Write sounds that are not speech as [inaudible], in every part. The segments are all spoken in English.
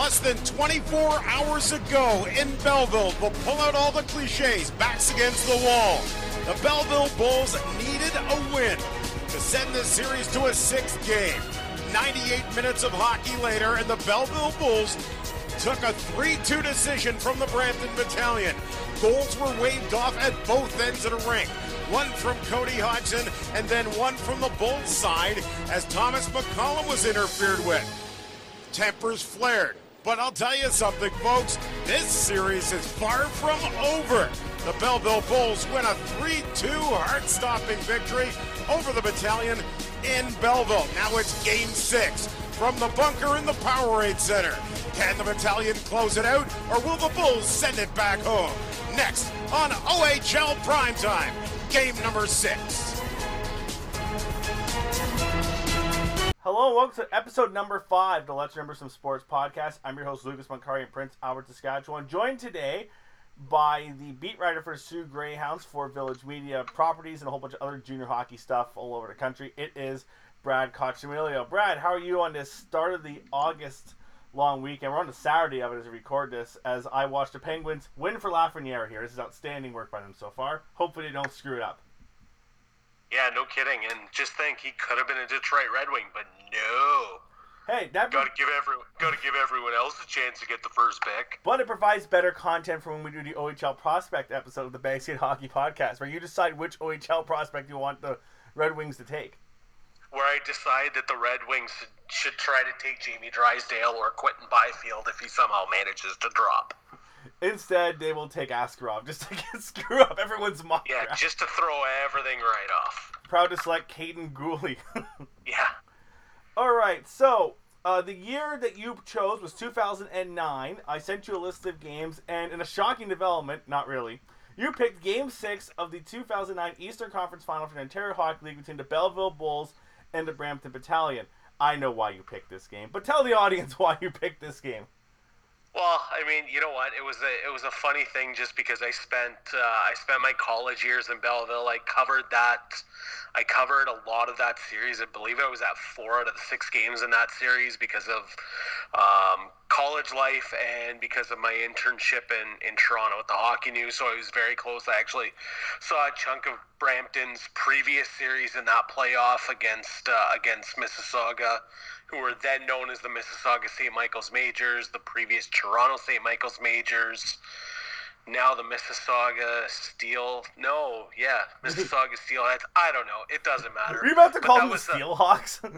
Less than 24 hours ago in Belleville, we'll pull out all the cliches, backs against the wall. The Belleville Bulls needed a win to send this series to a sixth game. 98 minutes of hockey later, and the Belleville Bulls took a 3 2 decision from the Brampton Battalion. Goals were waved off at both ends of the rink. One from Cody Hodgson, and then one from the Bulls side as Thomas McCollum was interfered with. Tempers flared. But I'll tell you something, folks. This series is far from over. The Belleville Bulls win a 3 2 heart stopping victory over the battalion in Belleville. Now it's game six from the bunker in the Powerade Center. Can the battalion close it out, or will the Bulls send it back home? Next on OHL Primetime, game number six. Hello, and welcome to episode number five, of the Let's Remember Some Sports podcast. I'm your host, Lucas Moncari in Prince Albert, Saskatchewan. Joined today by the beat writer for Soo Greyhounds for Village Media Properties and a whole bunch of other junior hockey stuff all over the country. It is Brad Coccimiglio. Brad, how are you on this start of the August long weekend? We're on the Saturday of it as we record this, as I watch the Penguins win for Lafreniere here. This is outstanding work by them so far. Hopefully they don't screw it up. Yeah, no kidding. And just think, he could have been a Detroit Red Wing, but no. Hey, that Got to give every, got to give everyone else a chance to get the first pick. But it provides better content for when we do the OHL prospect episode of the Bag Skate Hockey Podcast, where you decide which OHL prospect you want the Red Wings to take. Where I decide that the Red Wings should try to take Jamie Drysdale or Quinton Byfield if he somehow manages to drop. Instead, they will take Askarov just to [laughs] get, screw up everyone's mock Yeah, just to throw everything right off. Proud to select Caden Gooley. [laughs] Yeah. All right, so uh, the year that you chose was 2009. I sent you a list of games, and in a shocking development, not really, you picked Game 6 of the 2009 Eastern Conference Final for the Ontario Hockey League between the Belleville Bulls and the Brampton Battalion. I know why you picked this game, but tell the audience [laughs] why you picked this game. Well, I mean, you know what? It was a it was a funny thing just because I spent uh, I spent my college years in Belleville. I covered that. I covered a lot of that series. I believe I was at four out of the six games in that series because of um, college life and because of my internship in, in Toronto at the Hockey News. So I was very close. I actually saw a chunk of Brampton's previous series in that playoff against uh, against Mississauga who were then known as the Mississauga St. Michael's Majors, the previous Toronto St. Michael's Majors, now the Mississauga Steel. No, yeah, [laughs] Mississauga Steelheads. I don't know. It doesn't matter. Are you about to But call them the Steelhawks? [laughs] [laughs]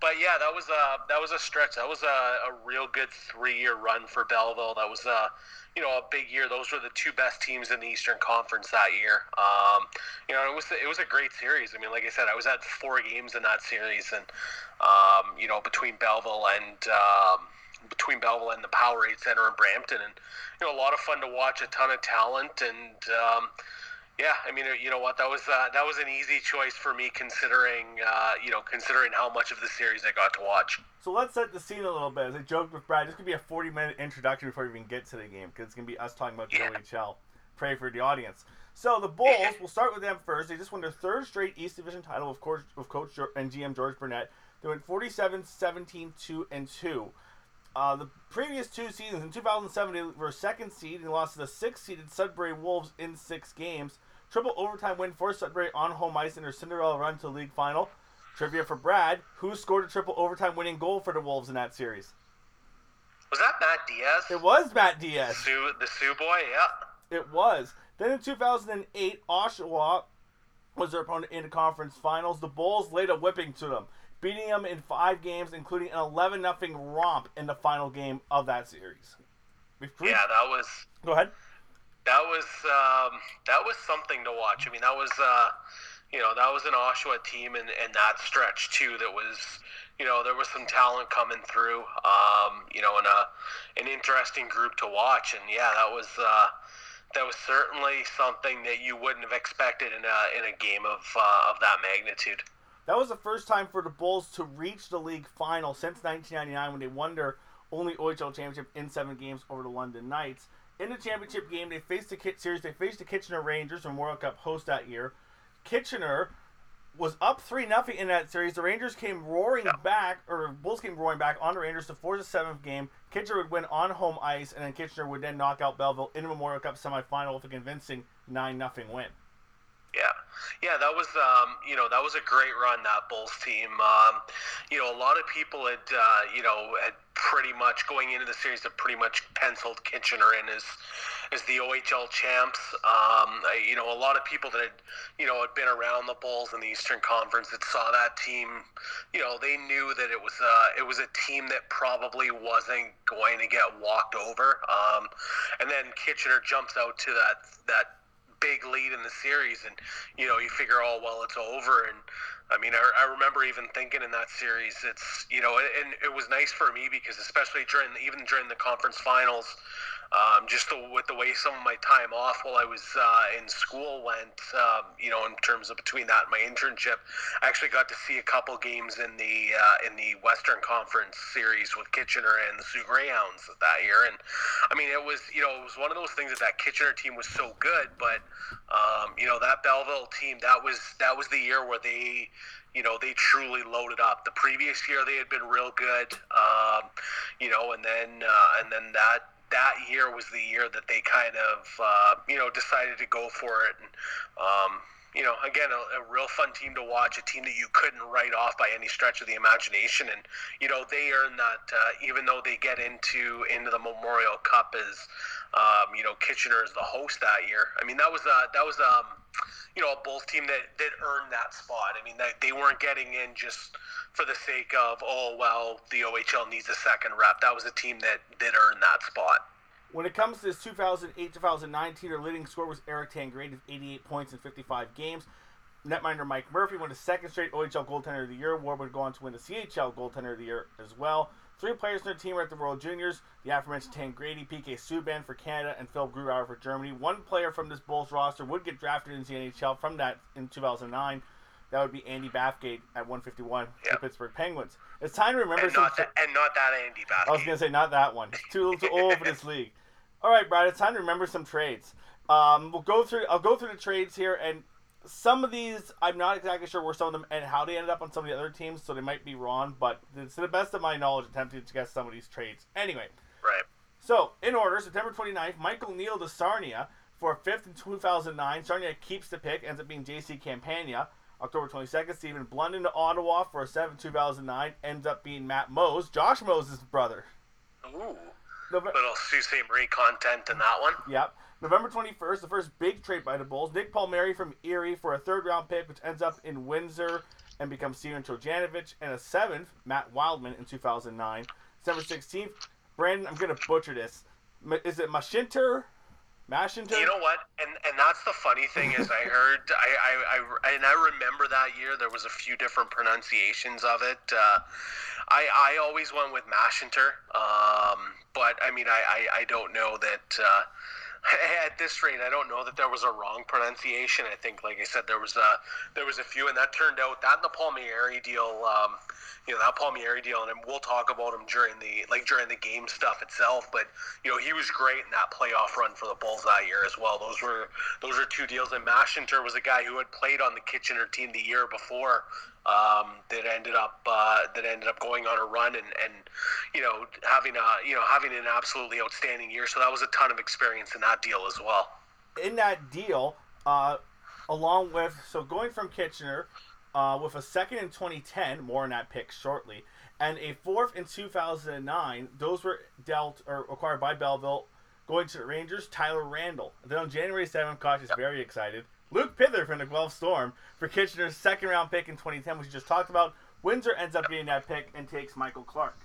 but yeah, that was a that was a stretch. That was a, a real good three year run for Belleville. That was a you know a big year. Those were the two best teams in the Eastern Conference that year. Um, you know, it was it was a great series. I mean, like I said, I was at four games in that series, and um, you know between Belleville and um, between Belleville and the Powerade Center in Brampton, and you know a lot of fun to watch. A ton of talent and. Yeah, I mean, you know what? That was uh, that was an easy choice for me, considering uh, you know considering how much of the series I got to watch. So let's set the scene a little bit. As I joked with Brad, this could be a 40 minute introduction before we even get to the game because it's going to be us talking about the Yeah. OHL. Pray for the audience. So the Bulls, [laughs] we'll start with them first. They just won their third straight East Division title with coach, with coach and GM George Burnett. They went 47 17 2 and 2. Uh, the previous two seasons, in 2007, they were second seed and lost to the sixth seeded Sudbury Wolves in six games. Triple overtime win for Sudbury on home ice in their Cinderella run to league final. Trivia for Brad: Who scored a triple overtime winning goal for the Wolves in that series? Was that Matt Diaz? It was Matt Diaz. Sue, the Soo boy. Yeah. It was. Then in 2008, Oshawa was their opponent in the conference finals. The Bulls laid a whipping to them, beating them in five games, including an 11 0 romp in the final game of that series. We've Yeah, that was Go ahead. That was um, that was something to watch. I mean, that was uh, you know that was an Oshawa team in, in that stretch too. That was you know there was some talent coming through. Um, you know, and a an interesting group to watch. And yeah, that was. Uh, that was certainly something that you wouldn't have expected in a in a game of uh, of that magnitude. That was the first time for the Bulls to reach the league final since 1999 when they won their only OHL championship in seven games over the London Knights. In the championship game, they faced the Kit series. They faced the Kitchener Rangers, from World Cup host that year. Kitchener was up three nothing in that series. The Rangers came roaring back, or Bulls came roaring back on the Rangers to force a seventh game. Kitchener would win on home ice, and then Kitchener would then knock out Belleville in the Memorial Cup semifinal with a convincing nine nothing win. Yeah, yeah, that was um, you know that was a great run that Bulls team. Um, you know, a lot of people had uh, you know had pretty much going into the series had pretty much penciled Kitchener in as as the OHL champs. Um, you know, a lot of people that had you know had been around the Bulls in the Eastern Conference that saw that team. You know, they knew that it was uh, it was a team that probably wasn't going to get walked over. Um, and then Kitchener jumps out to that that big lead in the series, and you know you figure, oh well, it's over. And I mean, I, I remember even thinking in that series, it's you know, and it was nice for me because especially during even during the conference finals, um, just the, with the way some of my time off while I was uh, in school went, um, you know, in terms of between that and my internship, I actually got to see a couple games in the uh, in the Western Conference series with Kitchener and the Soo Greyhounds that year, and I mean, it was you know it was one of those things that that Kitchener team was so good, but um, you know that Belleville team that was that was the year where they you know they truly loaded up. The previous year they had been real good, um, you know, and then uh, and then that that year was the year that they kind of uh, you know decided to go for it. And um, you know again a, a, real fun team to watch a team that you couldn't write off by any stretch of the imagination and you know they earn that uh, even though they get into into the Memorial Cup as um, you know Kitchener is the host that year I mean that was a, that was um you know a Bulls team that that earned that spot I mean that they weren't getting in just for the sake of oh well the OHL needs a second rep. That was a team that that earned that spot. When it comes to this 2008-2019, their leading scorer was Eric Tangradi with 88 points in 55 games. Netminder Mike Murphy won the second straight OHL Goaltender of the Year. award, would go on to win the CHL Goaltender of the Year as well. Three players in their team were at the World Juniors. The aforementioned Tangradi, PK Subban for Canada, and Phil Grubauer for Germany. One player from this Bulls roster would get drafted into the NHL from that in 2009. That would be Andy Bathgate at 151 yep. the Pittsburgh Penguins. It's time to remember and not, that, and not that Andy Bathgate. I was gonna say not that one. too, too old for this [laughs] league. All right, Brad. It's time to remember some trades. Um, we'll go through. I'll go through the trades here, and some of these I'm not exactly sure where some of them and how they ended up on some of the other teams, so they might be wrong. But it's to the best of my knowledge, attempting to guess some of these trades. Anyway. Right. So in order, September 29th, Michael Neal to Sarnia for fifth in 2009. Sarnia keeps the pick, ends up being J.C. Campagna. October 22nd, Stephen Blunden to Ottawa for a 7 2009 ends up being Matt Mose, Josh Mose's brother. Ooh. Nove- little Sault Ste. Marie content in that one. Yep. November 21st, the first big trade by the Bulls. Nick Palmieri from Erie for a third round pick, which ends up in Windsor and becomes Steven Trojanovic, and a seventh, Matt Wildman in 2009. December 16th, Brandon, I'm going to butcher this. Is it Mashinter Mashinter. You know what? And and that's the funny thing is I heard [laughs] I, I, I and I remember that year there was a few different pronunciations of it. Uh, I I always went with Mashinter, um, but I mean I, I, I don't know that. Uh, [laughs] at this rate, I don't know that there was a wrong pronunciation. I think, like I said, there was a there was a few, and that turned out that and the Palmieri deal. Um, you know that Palmieri deal, and we'll talk about him during the like during the game stuff itself. But you know he was great in that playoff run for the Bulls that year as well. Those were those were two deals. And Mashinter was a guy who had played on the Kitchener team the year before. Um, that ended up uh, that ended up going on a run and, and you know having a you know having an absolutely outstanding year. So that was a ton of experience in that deal as well. In that deal, uh, along with so going from Kitchener uh, with a second in 2010, more on that pick shortly, and a fourth in 2009. Those were dealt or acquired by Belleville. Going to the Rangers, Tyler Randall. And then on January 7th, Koch is very excited. Luke Pither from the Guelph Storm for Kitchener's second round pick in 2010, which we just talked about. Windsor ends up getting that pick and takes Michael Clark.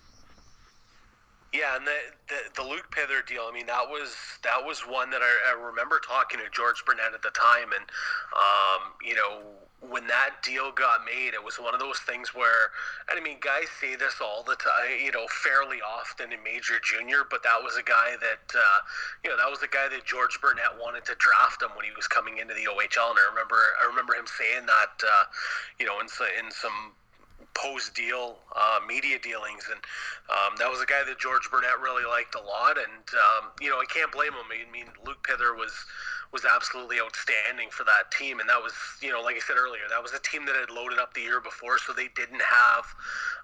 Yeah, and the, the, the Luke Pither deal. I mean, that was that was one that I, I remember talking to George Burnett at the time, and um, you know when that deal got made, it was one of those things where, and I mean, guys say this all the time, you know, fairly often in major junior, but that was a guy that, uh, you know, that was the guy that George Burnett wanted to draft him when he was coming into the OHL, and I remember, I remember him saying that, uh, you know, in, in some post deal uh, media dealings, and um, that was a guy that George Burnett really liked a lot. And um, you know, I can't blame him. I mean, Luke Pither was was absolutely outstanding for that team. And that was, you know, like I said earlier, that was a team that had loaded up the year before, so they didn't have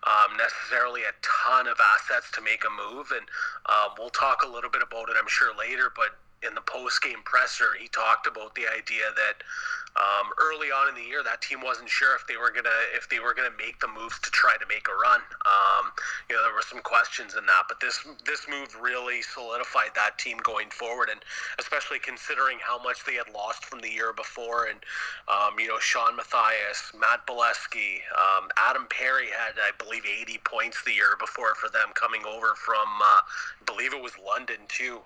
um, necessarily a ton of assets to make a move. And um, we'll talk a little bit about it, I'm sure, later. But in the post game presser, he talked about the idea that um, early on in the year, that team wasn't sure if they were gonna if they were gonna make the moves to try to make a run. Um, you know, there were some questions in that, but this this move really solidified that team going forward, and especially considering how much they had lost from the year before, and um, you know, Shawn Matthias, Matt Beleskey, um, Adam Perry had I believe 80 points the year before for them coming over from uh, I believe it was London too.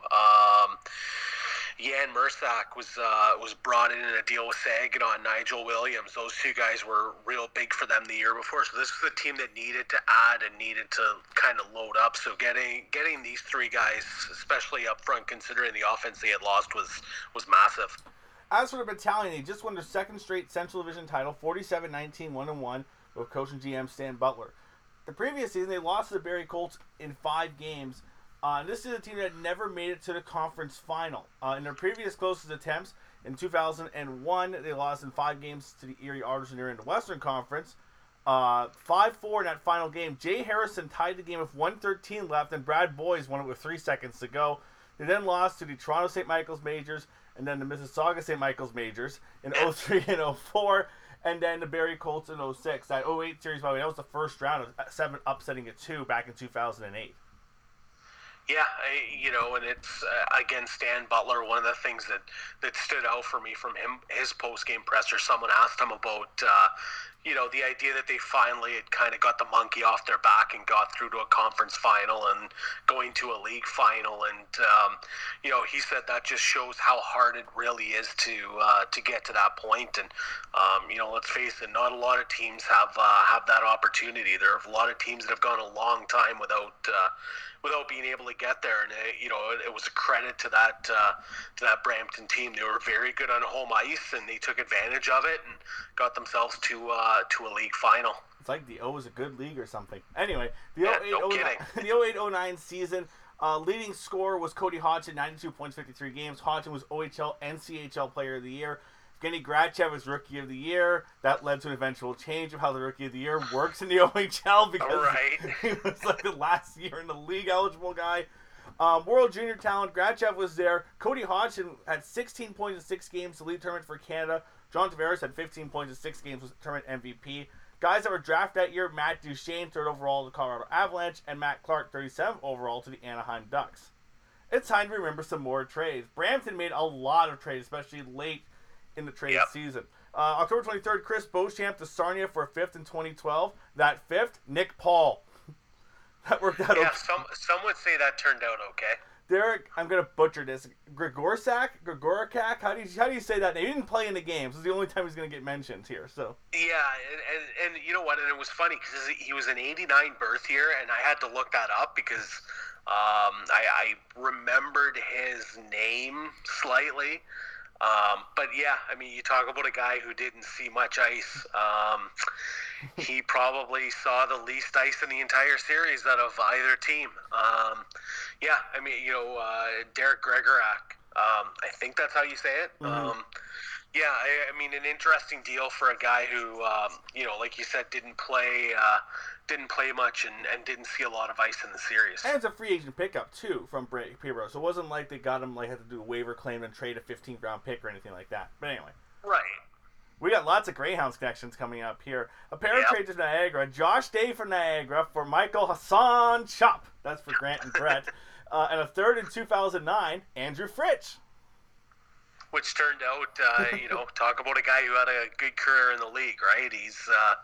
Jan Mursak was uh, was brought in in a deal with Saginaw and Nigel Williams. Those two guys were real big for them the year before. So this is a team that needed to add and needed to kind of load up. So getting getting these three guys, especially up front, considering the offense they had lost, was was massive. As for the battalion, they just won their second straight Central Division title, 47-19, 1-1, with coach and GM Stan Butler. The previous season, they lost to the Barrie Colts in five games, uh, this is a team that never made it to the conference final. Uh, in their previous closest attempts, in 2001, they lost in five games to the Erie Otters in the Western Conference. Uh, 5 4 in that final game. Jay Harrison tied the game with 113 left, and Brad Boyes won it with three seconds to go. They then lost to the Toronto St. Michael's Majors and then the Mississauga St. Michael's Majors in [laughs] 03 and 04, and then the Barrie Colts in 06. That 08 series, by the way, that was the first round of seven upsetting a two back in 2008. Yeah, I, you know, and it's uh, again Stan Butler. One of the things that that stood out for me from him, his post game presser. Someone asked him about, uh, you know, the idea that they finally had kind of got the monkey off their back and got through to a conference final and going to a league final. And um, you know, he said that just shows how hard it really is to uh, to get to that point. And um, you know, let's face it, not a lot of teams have uh, have that opportunity. There are a lot of teams that have gone a long time without uh, without being able to get there. And it, you know, it, it was a credit to that uh, to that Brampton team. They were very good on home ice, and they took advantage of it and got themselves to uh, to a league final. It's like the O is a good league or something. Anyway, the Yeah, no [laughs] 08 the 08 09 season. Uh, leading scorer was Cody Hodgson, 92 points, 53 games. Hodgson was OHL and CHL Player of the Year. Evgeny Grachev was Rookie of the Year. That led to an eventual change of how the Rookie of the Year works in the [laughs] OHL because Right. [laughs] he was like the last year in the league eligible guy. Um, World Junior talent, Grachev was there. Cody Hodgson had 16 points in six games to lead tournament for Canada. John Tavares had 15 points in six games, was tournament MVP. Guys that were drafted that year, Matt Duchene, third overall to the Colorado Avalanche, and Matt Clark, 37th overall to the Anaheim Ducks. It's time to remember some more trades. Brampton made a lot of trades, especially late in the trade Yep. season. Uh, October 23rd, Chris Beauchamp to Sarnia for a fifth in 2012. That fifth, Nick Paul. [laughs] that worked out Yeah, okay. some some would say that turned out okay. Derek, I'm gonna butcher this. Grigorsak, Grigorkak. How do you how do you say that name? He didn't play in the games. This is the only time he's gonna get mentioned here. So Yeah, and, and, and you know what? And it was funny because he was an '89 birth year, and I had to look that up because um, I, I remembered his name slightly. Um, but yeah, I mean, you talk about a guy who didn't see much ice. Um, he [laughs] probably saw the least ice in the entire series out of either team. Um, yeah, I mean, you know, uh, Derek Gregorak. Um, I think that's how you say it. Mhm. Yeah, I, I mean, an interesting deal for a guy who, um, you know, like you said, didn't play, uh, didn't play much and, and didn't see a lot of ice in the series. and it's a free agent pickup too from Bra- Peterborough. So it wasn't like they got him like had to do a waiver claim and trade a 15th round pick or anything like that. But anyway. Right. We got lots of Greyhounds connections coming up here. A pair of trades to Niagara. Josh Day from Niagara for Michael Hassan Chop. That's for Grant and Brett. [laughs] uh, and a third in 2009, Andrew Fritsch. Which turned out, uh, [laughs] you know, talk about a guy who had a good career in the league, right? He's, uh,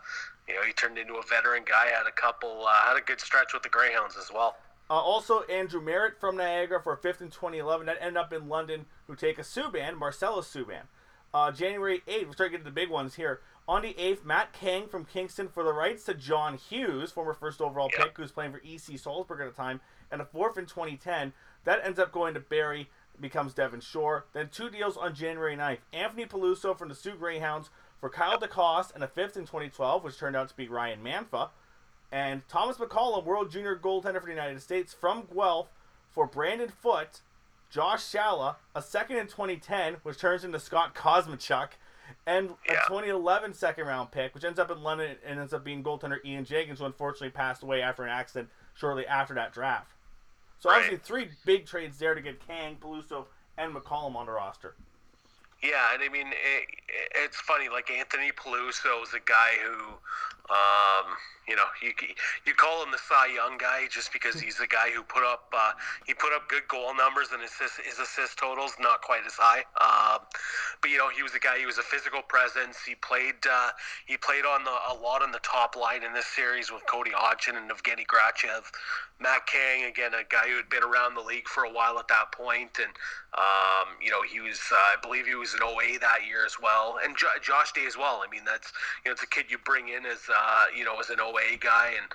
you know, he turned into a veteran guy, had a couple, uh, had a good stretch with the Greyhounds as well. Uh, also, Andrew Merritt from Niagara for fifth in 2011. That ended up in London, who take a Subban, Marcellus Subban. Uh, January 8th, we're starting to get to the big ones here. On the 8th, Matt Kang from Kingston for the rights to John Hughes, former first overall Yep. pick, who's playing for EC Salzburg at the time, and a fourth in 2010. That ends up going to Barrie, becomes Devon Shore. Then two deals on January 9th. Anthony Peluso from the Soo Greyhounds for Kyle DeCoste and a fifth in 2012, which turned out to be Ryan Manfa. And Thomas McCollum, World Junior goaltender for the United States from Guelph for Brandon Foote Josh Shalla, a second in 2010, which turns into Scott Kosmachuk, and a 2011 second round pick, which ends up in London and ends up being goaltender Ian Jenkins, who unfortunately passed away after an accident shortly after that draft. So Right. obviously three big trades there to get Kang, Peluso, and McCollum on the roster. Yeah, and I mean, it, it's funny. Like Anthony Peluso is a guy who, um, you know, you you call him the Cy Young guy just because he's the guy who put up uh, he put up good goal numbers and his assist, his assist totals not quite as high. Um, but you know, he was a guy. He was a physical presence. He played uh, he played on the a lot on the top line in this series with Cody Hodgson and Evgeny Grachev. Matt Kang, again, a guy who had been around the league for a while at that point. point, and um, you know he was, uh, I believe, he was an OA that year as well, and jo- Josh Day as well. I mean, that's you know, it's a kid you bring in as uh, you know as an OA guy, and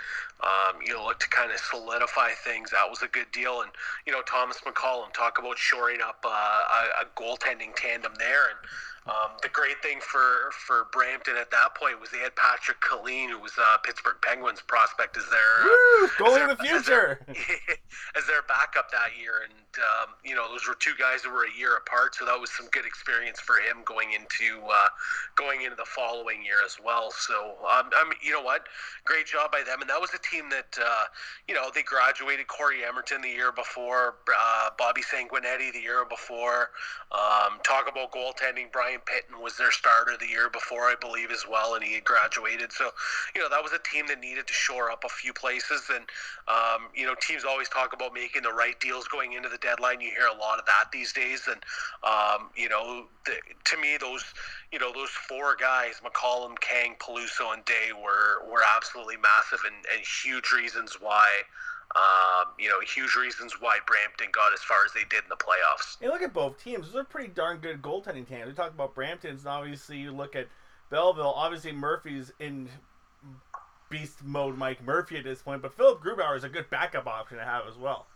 um, you know look to kind of solidify things. That was a good deal, and you know Thomas McCollum talk about shoring up uh, a, a goaltending tandem there, and. Um, the great thing for, for Brampton at that point was they had Patrick Killeen, who was uh, Pittsburgh Penguins prospect, as their Woo! as Goalie their- of the [laughs] as their- future. [laughs] as their backup that year, and um, you know those were two guys that were a year apart, so that was some good experience for him going into uh, going into the following year as well. So um, I mean, you know what, great job by them, and that was a team that uh, you know they graduated Corey Emerton the year before, uh, Bobby Sanguinetti the year before. Um, talk about goaltending, Brian Pitton was their starter the year before, I believe, as well, and he had graduated. So you know that was a team that needed to shore up a few places, and um, you know teams always talk about making the right deals going into the deadline. You hear a lot of that these days, and um, you know the, to me those you know those four guys, McCollum, Kang, Peluso, and Day were were absolutely massive and, and huge reasons why. Um, you know, huge reasons why Brampton got as far as they did in the playoffs. You look at both teams; those are pretty darn good goaltending teams. We talk about Brampton's, and obviously you look at Belleville. Obviously Murphy's in beast mode, Mike Murphy at this point, but Philip Grubauer is a good backup option to have as well.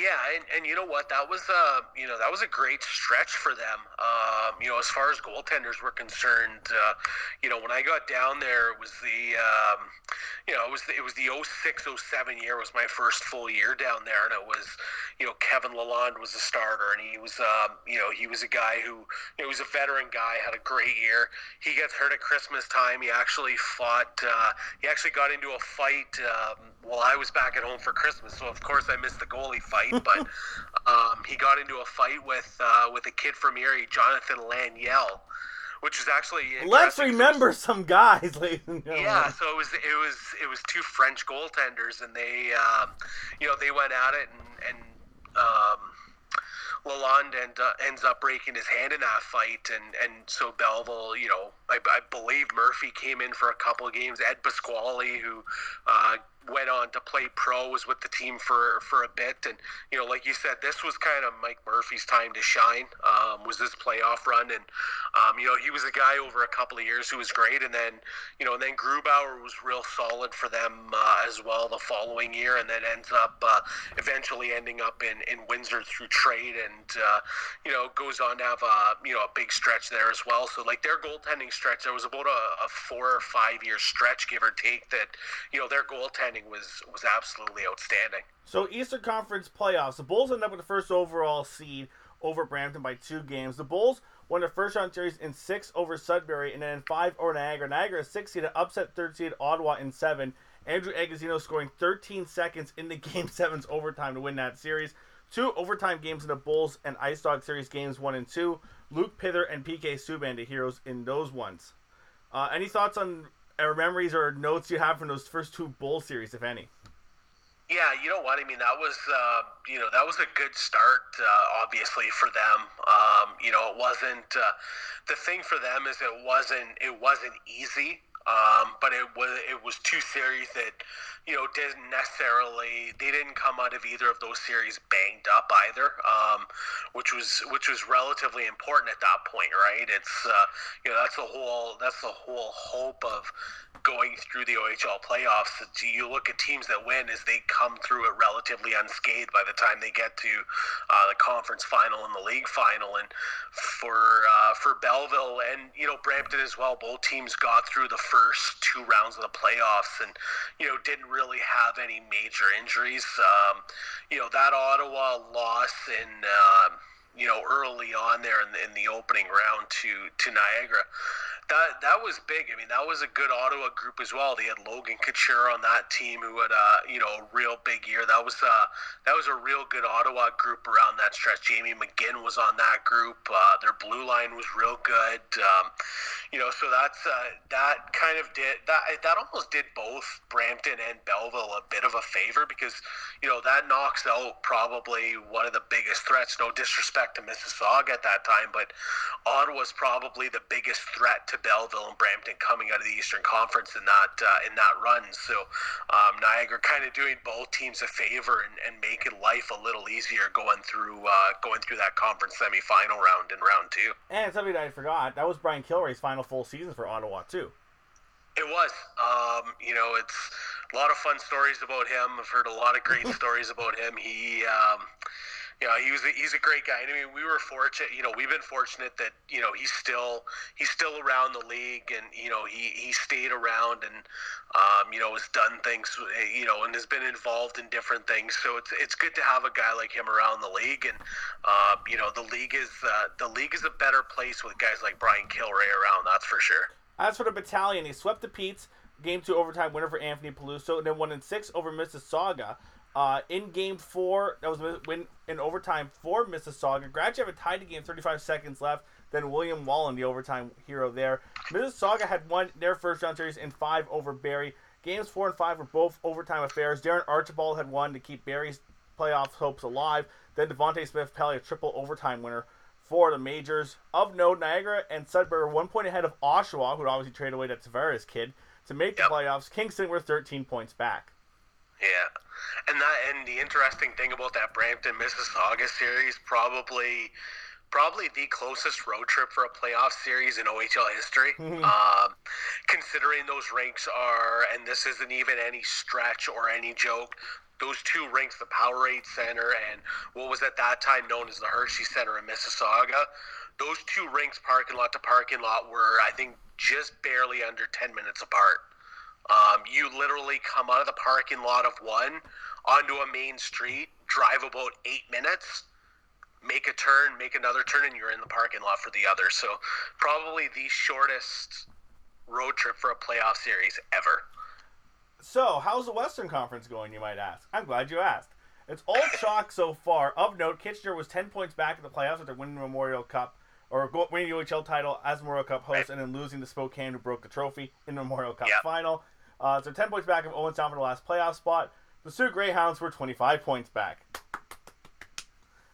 Yeah, and, and you know what? That was uh you know that was a great stretch for them. Um, you know, as far as goaltenders were concerned, uh, you know when I got down there, it was the um, you know it was the, it was the 06, 07 year was my first full year down there, and it was you know Kevin Lalonde was the starter, and he was um, you know he was a guy who you know, he was a veteran guy, had a great year. He gets hurt at Christmas time. He actually fought. Uh, he actually got into a fight um, while I was back at home for Christmas, so of course I missed the goalie fight. But [laughs] um, he got into a fight with uh, with a kid from Erie, Jonathan Laniel, which was actually Let's remember some guys, [laughs] ladies and gentlemen. Yeah, so it was it was it was two French goaltenders, and they um, you know they went at it, and, and um, Lalonde end, uh, ends up breaking his hand in that fight, and and so Belleville, you know, I, I believe Murphy came in for a couple of games. Ed Pasquale, who uh, went on to play pro, was with the team for for a bit, and you know, like you said, this was kind of Mike Murphy's time to shine. Um, was this playoff run, and um, you know, he was a guy over a couple of years who was great, and then you know, and then Grubauer was real solid for them uh, as well the following year, and then ends up uh, eventually ending up in, in Windsor through trade, and uh, you know, goes on to have a you know a big stretch there as well. So like their goaltending stretch, there was about a, a four or five year stretch, give or take, that you know their goaltending was was absolutely outstanding. So Eastern Conference playoffs. The Bulls end up with the first overall seed over Brampton by two games. The Bulls won their first round series in six over Sudbury, and then in five over Niagara. Niagara six seed upset third seed Ottawa in seven. Andrew Agozzino scoring 13 seconds in the [laughs] game seven's overtime to win that series. Two overtime games in the Bulls and Ice Dog series games one and two. Luke Pither and PK Subban the heroes in those ones. Uh, any thoughts on memories or notes you have from those first two bowl series, if any? Yeah, you know what? I mean, that was uh, you know that was a good start, uh, obviously for them. Um, you know, it wasn't uh, the thing for them is it wasn't it wasn't easy, um, but it was it was two series that you know didn't necessarily they didn't come out of either of those series banged up either, um, which was which was relatively important at that point, right? It's uh, you know that's the whole that's the whole hope of going through the OHL playoffs. You look at teams that win as they come through it relatively unscathed by the time they get to uh, the conference final and the league final. And for uh, for Belleville and you know Brampton as well, both teams got through the first two rounds of the playoffs and you know didn't really have any major injuries. Um, you know that Ottawa loss in. Um, you know, early on there in the, in the opening round to to Niagara that that was big. I mean, that was a good Ottawa group as well. They had Logan Couture on that team who had uh, you know a real big year. That was uh, that was a real good Ottawa group around that stretch. Jamie McGinn was on that group. Uh, their blue line was real good. Um, you know, so that's uh, that kind of did that. That almost did both Brampton and Belleville a bit of a favor because you know that knocks out probably one of the biggest threats. No disrespect to Mississauga at that time, but Ottawa's probably the biggest threat to Belleville and Brampton coming out of the Eastern Conference in that uh, in that run. So um, Niagara kind of doing both teams a favor and, and making life a little easier going through uh, going through that conference semifinal round in round two. And something I forgot that was Brian Kilrea's final full season for Ottawa too. It was. Um, you know, it's a lot of fun stories about him. I've heard a lot of great [laughs] stories about him. He. Um, you know, he was a, he's a great guy. I mean, we were fortunate. You know, we've been fortunate that you know he's still he's still around the league, and you know he he stayed around and um, you know has done things. You know, and has been involved in different things. So it's it's good to have a guy like him around the league, and uh, you know the league is uh, the league is a better place with guys like Brian Kilrea around. That's for sure. As for the battalion, he swept the Petes. Game two overtime winner for Anthony Peluso, and then one in six over Mississauga. Uh, in game four, that was a win in overtime for Mississauga. Had tied the game, 35 seconds left. Then William Wallen, the overtime hero there. Mississauga had won their first round series in five over Barrie. Games four and five were both overtime affairs. Darren Archibald had won to keep Barrie's playoff hopes alive. Then Devante Smith Pelly, a triple overtime winner for the majors. Of note, Niagara and Sudbury were one point ahead of Oshawa, who obviously traded away that Tavares kid, to make the playoffs. Kingston were 13 points back. Yeah, and that and the interesting thing about that Brampton Mississauga series probably probably the closest road trip for a playoff series in OHL history. Mm-hmm. [laughs] Um, considering those rinks are, and this isn't even any stretch or any joke. Those two rinks, the Powerade Center and what was at that time known as the Hershey Center in Mississauga, those two rinks, parking lot to parking lot, were I think just barely under ten minutes apart. Um, you literally come out of the parking lot of one onto a main street, drive about eight minutes, make a turn, make another turn, and you're in the parking lot for the other. So, probably the shortest road trip for a playoff series ever. So, how's the Western Conference going, you might ask? I'm glad you asked. It's all [laughs] chalk so far. Of note, Kitchener was 10 points back in the playoffs after winning the Memorial Cup, or winning the OHL title as Memorial Cup host, right. and then losing to Spokane, who broke the trophy in the Memorial Cup yep. final. Uh, so 10 points back of Owen Sound for the last playoff spot. The Soo Greyhounds were 25 points back.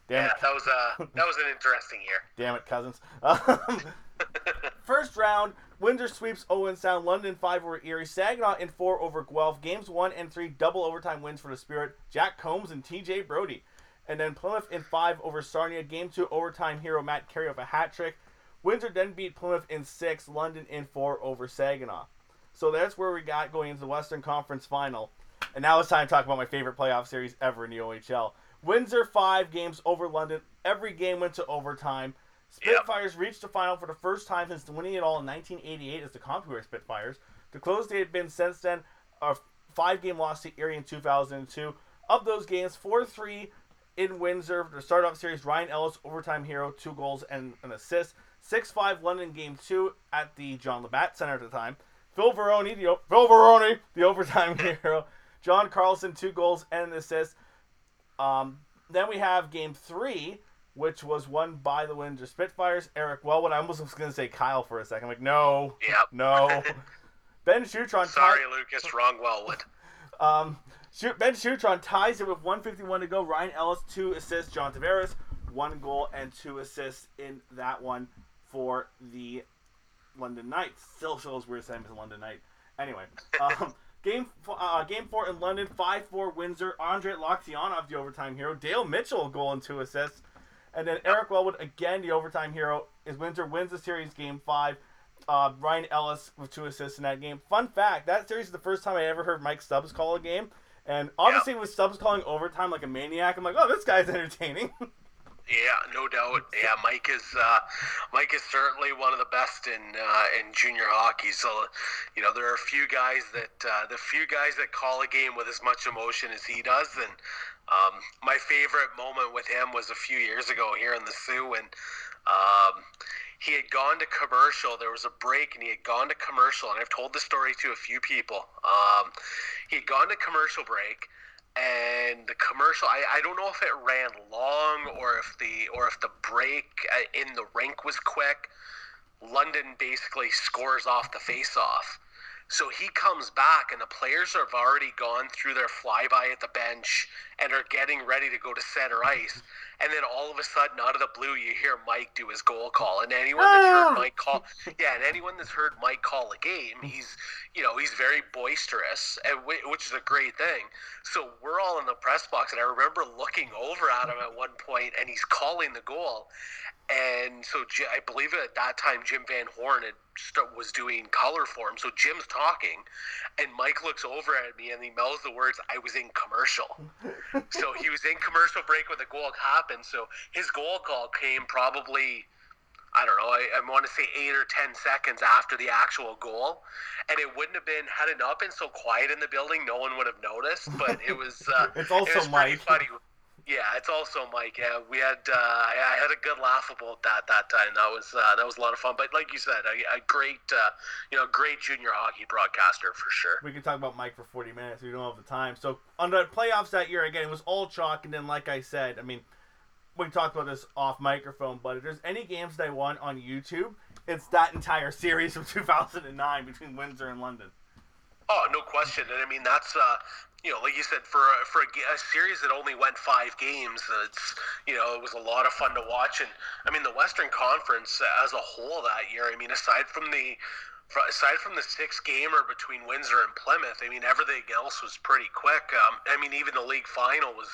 Damn yeah, it. that was uh, [laughs] that was an interesting year. Damn it, cousins. Um, [laughs] first round, Windsor sweeps Owen Sound. London five over Erie. Saginaw in four over Guelph. Games one and three, double overtime wins for the Spirit. Jack Combs and T.J. Brodie. And then Plymouth in five over Sarnia. Game two, overtime hero Matt Carey with a hat trick. Windsor then beat Plymouth in six. London in four over Saginaw. So that's where we got going into the Western Conference Final. And now it's time to talk about my favorite playoff series ever in the OHL. Windsor five games over London. Every game went to overtime. Spitfires yep. reached the final for the first time since winning it all in 1988 as the CompuWare Spitfires. The close they had been since then a five game loss to Erie in 2002. Of those games, 4 3 in Windsor to start off series. Ryan Ellis, overtime hero, two goals and an assist. 6 5 London game two at the John Labatt Center at the time. Phil Varone, the Phil Varone, the overtime [laughs] hero. John Carlson, two goals and an assist. Um, then we have game three, which was won by the Windsor Spitfires. Eric Wellwood. I almost was going to say Kyle for a second. I'm like, no. Yep. No. [laughs] ben Schutron. Sorry, Lucas. Wrong Wellwood. [laughs] Um, ben Schutron ties it with 151 to go. Ryan Ellis, two assists. John Tavares, one goal and two assists in that one for the London Knights. Still feels weird saying it's a London Knight. Anyway, um, [laughs] game uh, game four in London, five four Windsor. Andre Loktionov, the overtime hero. Dale Mitchell, goal and two assists. And then Eric Wellwood, again the overtime hero, is Windsor wins the series game five. Uh, Ryan Ellis with two assists in that game. Fun fact: that series is the first time I ever heard Mike Stubbs call a game. And obviously, yep. with Stubbs calling overtime like a maniac, I'm like, oh, this guy's [laughs] entertaining. Yeah, no doubt. Yeah, Mike is uh, Mike is certainly one of the best in uh, in junior hockey. So, you know, there are a few guys that uh, the few guys that call a game with as much emotion as he does. And um, my favorite moment with him was a few years ago here in the Soo, and um, he had gone to commercial. There was a break, and he had gone to commercial. And I've told the story to a few people. Um, he had gone to commercial break and the commercial I, I don't know if it ran long or if the or if the break uh, in the rink was quick. London basically scores off the face off so he comes back and the players have already gone through their flyby at the bench and are getting ready to go to center ice and then all of a sudden, out of the blue, you hear Mike do his goal call, and anyone that's heard ah! Mike call, yeah, and anyone that's heard Mike call a game, he's, you know, he's very boisterous, and which is a great thing. So we're all in the press box, and I remember looking over at him at one point, and he's calling the goal, and so I believe at that time Jim Van Horn had was doing color for him. So Jim's talking, and Mike looks over at me and he mouths the words, "I was in commercial." [laughs] so he was in commercial break when the goal happened. So his goal call came probably. I don't know. I, I want to say eight or ten seconds after the actual goal, and it wouldn't have been had it not been so quiet in the building, no one would have noticed. But it was. Uh, [laughs] it's also it was Mike. Funny. Yeah, it's also Mike. Yeah, we had uh, I had a good laugh about that that time. That was uh, that was a lot of fun. But like you said, a, a great uh, you know great junior hockey broadcaster for sure. We can talk about Mike for forty minutes. We don't have the time. So on the playoffs that year again, it was all chalk. And then like I said, I mean, we talked about this off microphone. But if there's any games they won on YouTube, it's that entire series from [laughs] 2009 between Windsor and London. Oh, no question. And I mean, that's uh, you know, like you said, for a, for a, a, series that only went five games, it's you know, it was a lot of fun to watch. And I mean, the Western Conference as a whole that year. I mean, aside from the aside from the six gamer between Windsor and Plymouth, I mean, everything else was pretty quick. Um, I mean, even the league final was,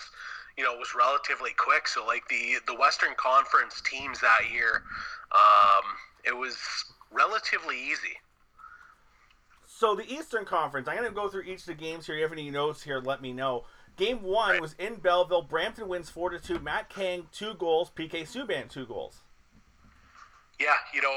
you know, was relatively quick. So like the the Western Conference teams that year, um, it was relatively easy. So the Eastern Conference, I'm going to go through each of the games here. If you have any notes here, let me know. Game one was in Belleville. Brampton wins four to two. Matt Kang two goals. PK Subban two goals. Yeah, you know,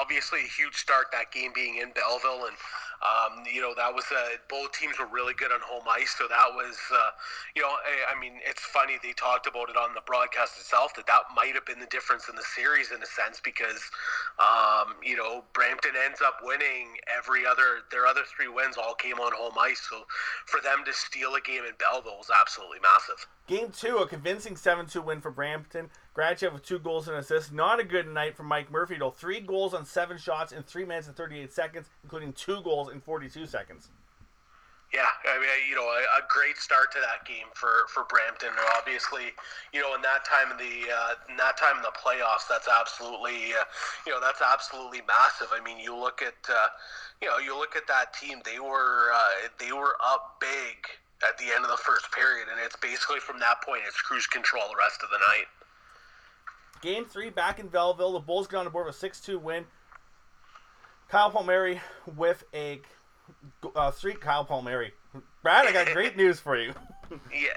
obviously a huge start that game being in Belleville, and um, you know, that was uh, both teams were really good on home ice. So that was, uh, you know, I, I, mean, it's funny they talked about it on the broadcast itself that that might have been the difference in the series in a sense because, um, you know, Brampton ends up winning every other their other three wins all came on home ice. So for them to steal a game in Belleville was absolutely massive. Game two, a convincing 7 2 win for Brampton. Grachev with two goals and assists. Not a good night for Mike Murphy, though. Three goals on seven shots in three minutes and 38 seconds, including two goals in 42 seconds. Yeah, I mean, you know, a, a, great start to that game for for Brampton. Obviously, you know, in that time in the uh, in that time in the playoffs, that's absolutely, uh, you know, that's absolutely massive. I mean, you look at, uh, you know, you look at that team. They were uh, they were up big at the end of the first period, and it's basically from that point it's cruise control the rest of the night. Game three back in Belleville. The Bulls get on the board with a 6 2 win. Kyle Palmieri with a uh, three. Kyle Palmieri. Brad, I got great news for you. [laughs] yeah.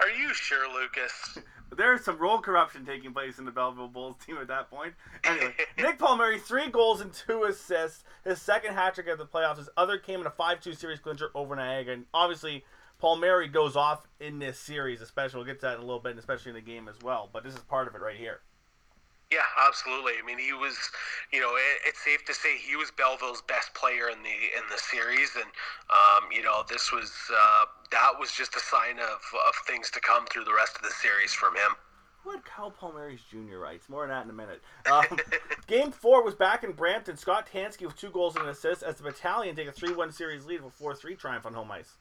Are you sure, Lucas? [laughs] There's some role corruption taking place in the Belleville Bulls team at that point. Anyway, [laughs] Nick Palmieri, three goals and two assists. His second hat trick of the playoffs. His other came in a 5 2 series clincher over Niagara. And obviously, Palmieri goes off in this series, especially. We'll get to that in a little bit, and especially in the game as well. But this is part of it right here. Yeah, absolutely. I mean, he was, you know, it, it's safe to say he was Belleville's best player in the in the series, and um, you know, this was uh, that was just a sign of of things to come through the rest of the series from him. What Kyle Palmieri's junior rights? More on that in a minute. Um, [laughs] game four was back in Brampton. Scott Tansky with two goals and an assist as the Battalion take a 3 1 series lead with a 4 3 triumph on home ice.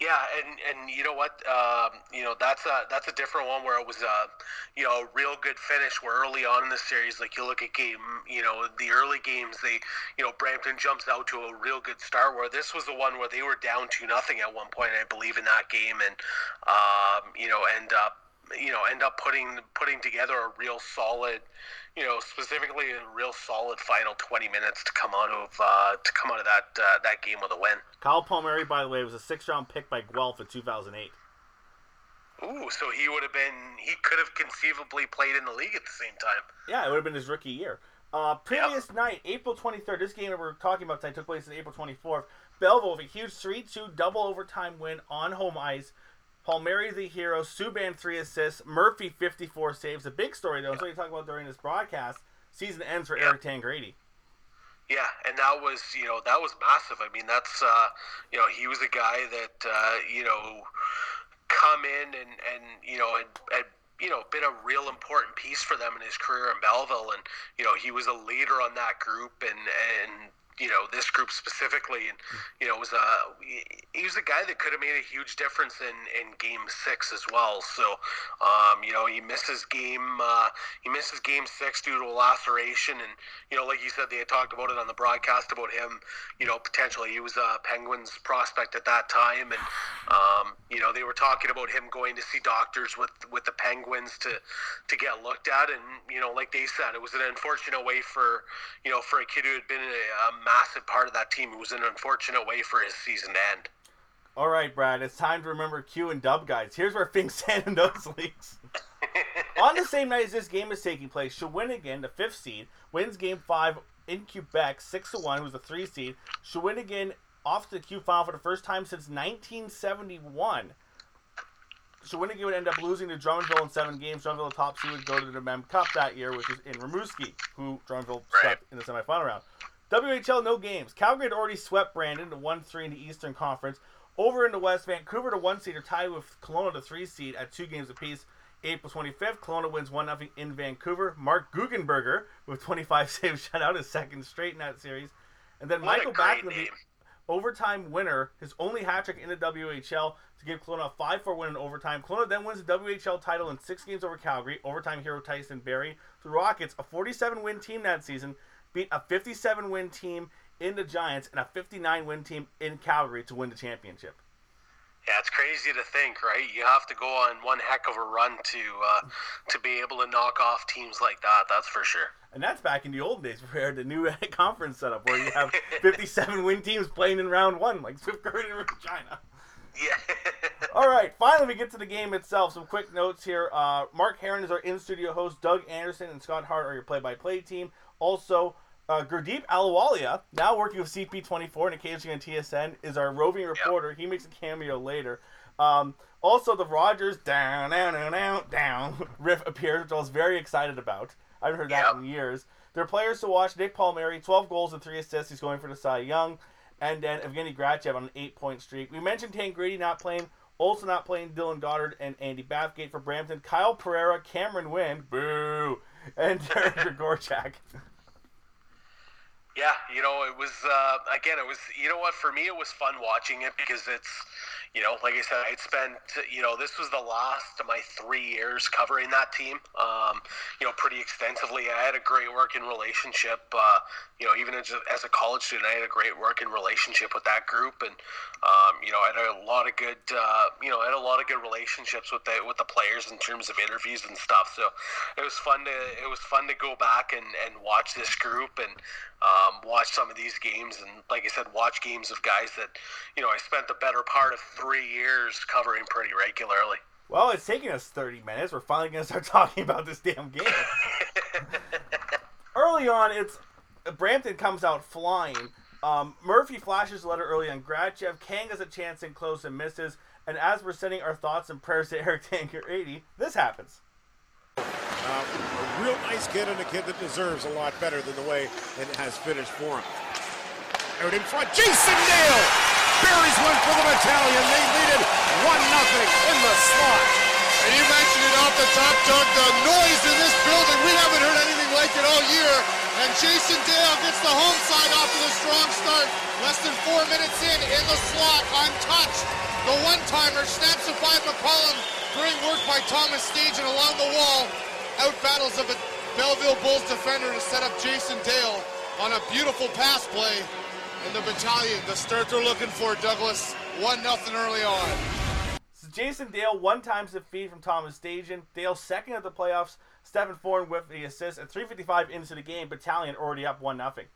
Yeah, and and you know what? Um, you know that's a that's a different one where it was a you know a real good finish. Where early on in the series, like you look at game, you know the early games, they you know Brampton jumps out to a real good start. Where this was the one where they were down to nothing at one point, I believe, in that game, and um, you know end up you know end up putting putting together a real solid you know, specifically a real solid final 20 minutes to come out of uh, to come out of that uh, that game with a win. Kyle Palmieri, by the way, was a six round pick by Guelph in 2008. Ooh, so he would have been, he could have conceivably played in the league at the same time. Yeah, it would have been his rookie year. Uh, previous night, April 23rd, this game that we're talking about tonight took place on April 24th. Belleville with a huge 3 2 double overtime win on home ice. Palmieri the hero, Subban three assists, Murphy 54 saves. A big story, though, and so you talk about during this broadcast. Season ends for Yeah. Eric Tangradi. Yeah, and that was you know that was massive. I mean that's uh, you know he was a guy that uh, you know come in and and you know had, had you know been a real important piece for them in his career in Belleville, and you know he was a leader on that group and and you know this group specifically, and you know was a he was a guy that could have made a huge difference in in Game Six as well. So um, you know he misses game uh, he misses Game Six due to a laceration, and you know like you said they had talked about it on the broadcast about him. You know potentially he was a Penguins prospect at that time, and um, you know they were talking about him going to see doctors with with the Penguins to to get looked at, and you know like they said it was an unfortunate way for you know for a kid who had been a, a massive part of that team. It was an unfortunate way for his season to end. All right, Brad, it's time to remember Q and Dub guys. Here's where things [laughs] stand in those leagues. [laughs] On the same night as this game is taking place, Shawinigan, the fifth seed, wins Game Five in Quebec, six to one. Who's the three seed? Shawinigan off to the Q final for the first time since 1971. Shawinigan would end up losing to Drummondville in seven games. Drummondville, the top seed, would go to the Mem Cup that year, which is in Rimouski, who Drummondville swept in the semifinal round. WHL, no games. Calgary had already swept Brandon to 1 3 in the Eastern Conference. Over in the West, Vancouver to 1 seed are tied with Kelowna to 3 seed at two games apiece. April 25th, Kelowna wins 1 0 in Vancouver. Mark Guggenberger with 25 [laughs] saves shutout, his second straight in that series. And then What Michael Backlund, the overtime winner, his only hat trick in the WHL to give Kelowna a 5 4 win in overtime. Kelowna then wins the WHL title in six games over Calgary. Overtime hero Tyson Barrie. The Rockets, a 47 win team that season, beat a 57 win team in the Giants and a 59 win team in Calgary to win the championship. Yeah, it's crazy to think, right? You have to go on one heck of a run to uh, to be able to knock off teams like that. That's for sure. And that's back in the old days [laughs] where the new [laughs] conference setup where you have [laughs] 57 win teams playing in round one, like Swift Current and Regina. Yeah. All right, finally we get to the game itself. Some quick notes here. Uh, Mark Heron is our in-studio host. Doug Anderson and Scott Hart are your play-by-play team. Also, uh, Gurdeep Ahluwalia, now working with CP24 and occasionally on TSN, is our roving reporter. He makes a cameo later. Um, also, the Rogers down, down, down, down, down [laughs] riff appears, which I was very excited about. I haven't heard that in years. There are players to watch. Nick Palmieri, 12 goals and 3 assists. He's going for the Cy Young. And then Evgeny Grachev on an eight-point streak. We mentioned Tangradi not playing. Also not playing Dylan Goddard and Andy Bathgate for Brampton. Kyle Pereira, Cameron Wynn, boo, [laughs] and Derek [laughs] Grigorchak. Yeah, you know, it was uh, again, it was you know what for me it was fun watching it because it's you know, like I said, I'd spent you know this was the last of my three years covering that team, um, you know, pretty extensively. I had a great working relationship, uh, you know, even as a, as a college student, I had a great working relationship with that group, and um, you know, I had a lot of good, uh, you know, I had a lot of good relationships with the with the players in terms of interviews and stuff. So it was fun to it was fun to go back and, and watch this group and um, watch some of these games and like I said, watch games of guys that you know I spent the better part of three years covering pretty regularly. Well, it's taking us 30 minutes. We're finally going to start [laughs] talking about this damn game. [laughs] early on, it's Brampton comes out flying. Um, Murphy flashes a letter early on Grachev. Kang has a chance in close and misses. And as we're sending our thoughts and prayers to [laughs] Eric Tangradi, this happens. Uh, a real nice kid and a kid that deserves a lot better than the way it has finished for him. Out in front, Jason Dale buries one for the battalion. They lead it 1 nothing in the slot. And you mentioned it off the top, Doug, the noise in this building. We haven't heard anything like it all year. And Jason Dale gets the home side off to the strong start. Less than four minutes in, in the slot, untouched. The one-timer snaps it by McCollum. Great work by Thomas Stajan along the wall. Out battles of a Belleville Bulls defender to set up Jason Dale on a beautiful pass play. And the battalion, the start they're looking for, Douglas. 1 nothing early on. So Jason Dale, one times the feed from Thomas Stajan. Dale second at the playoffs. Stephen Foreign with the assist at 3.55 into the game. Battalion already up 1 nothing.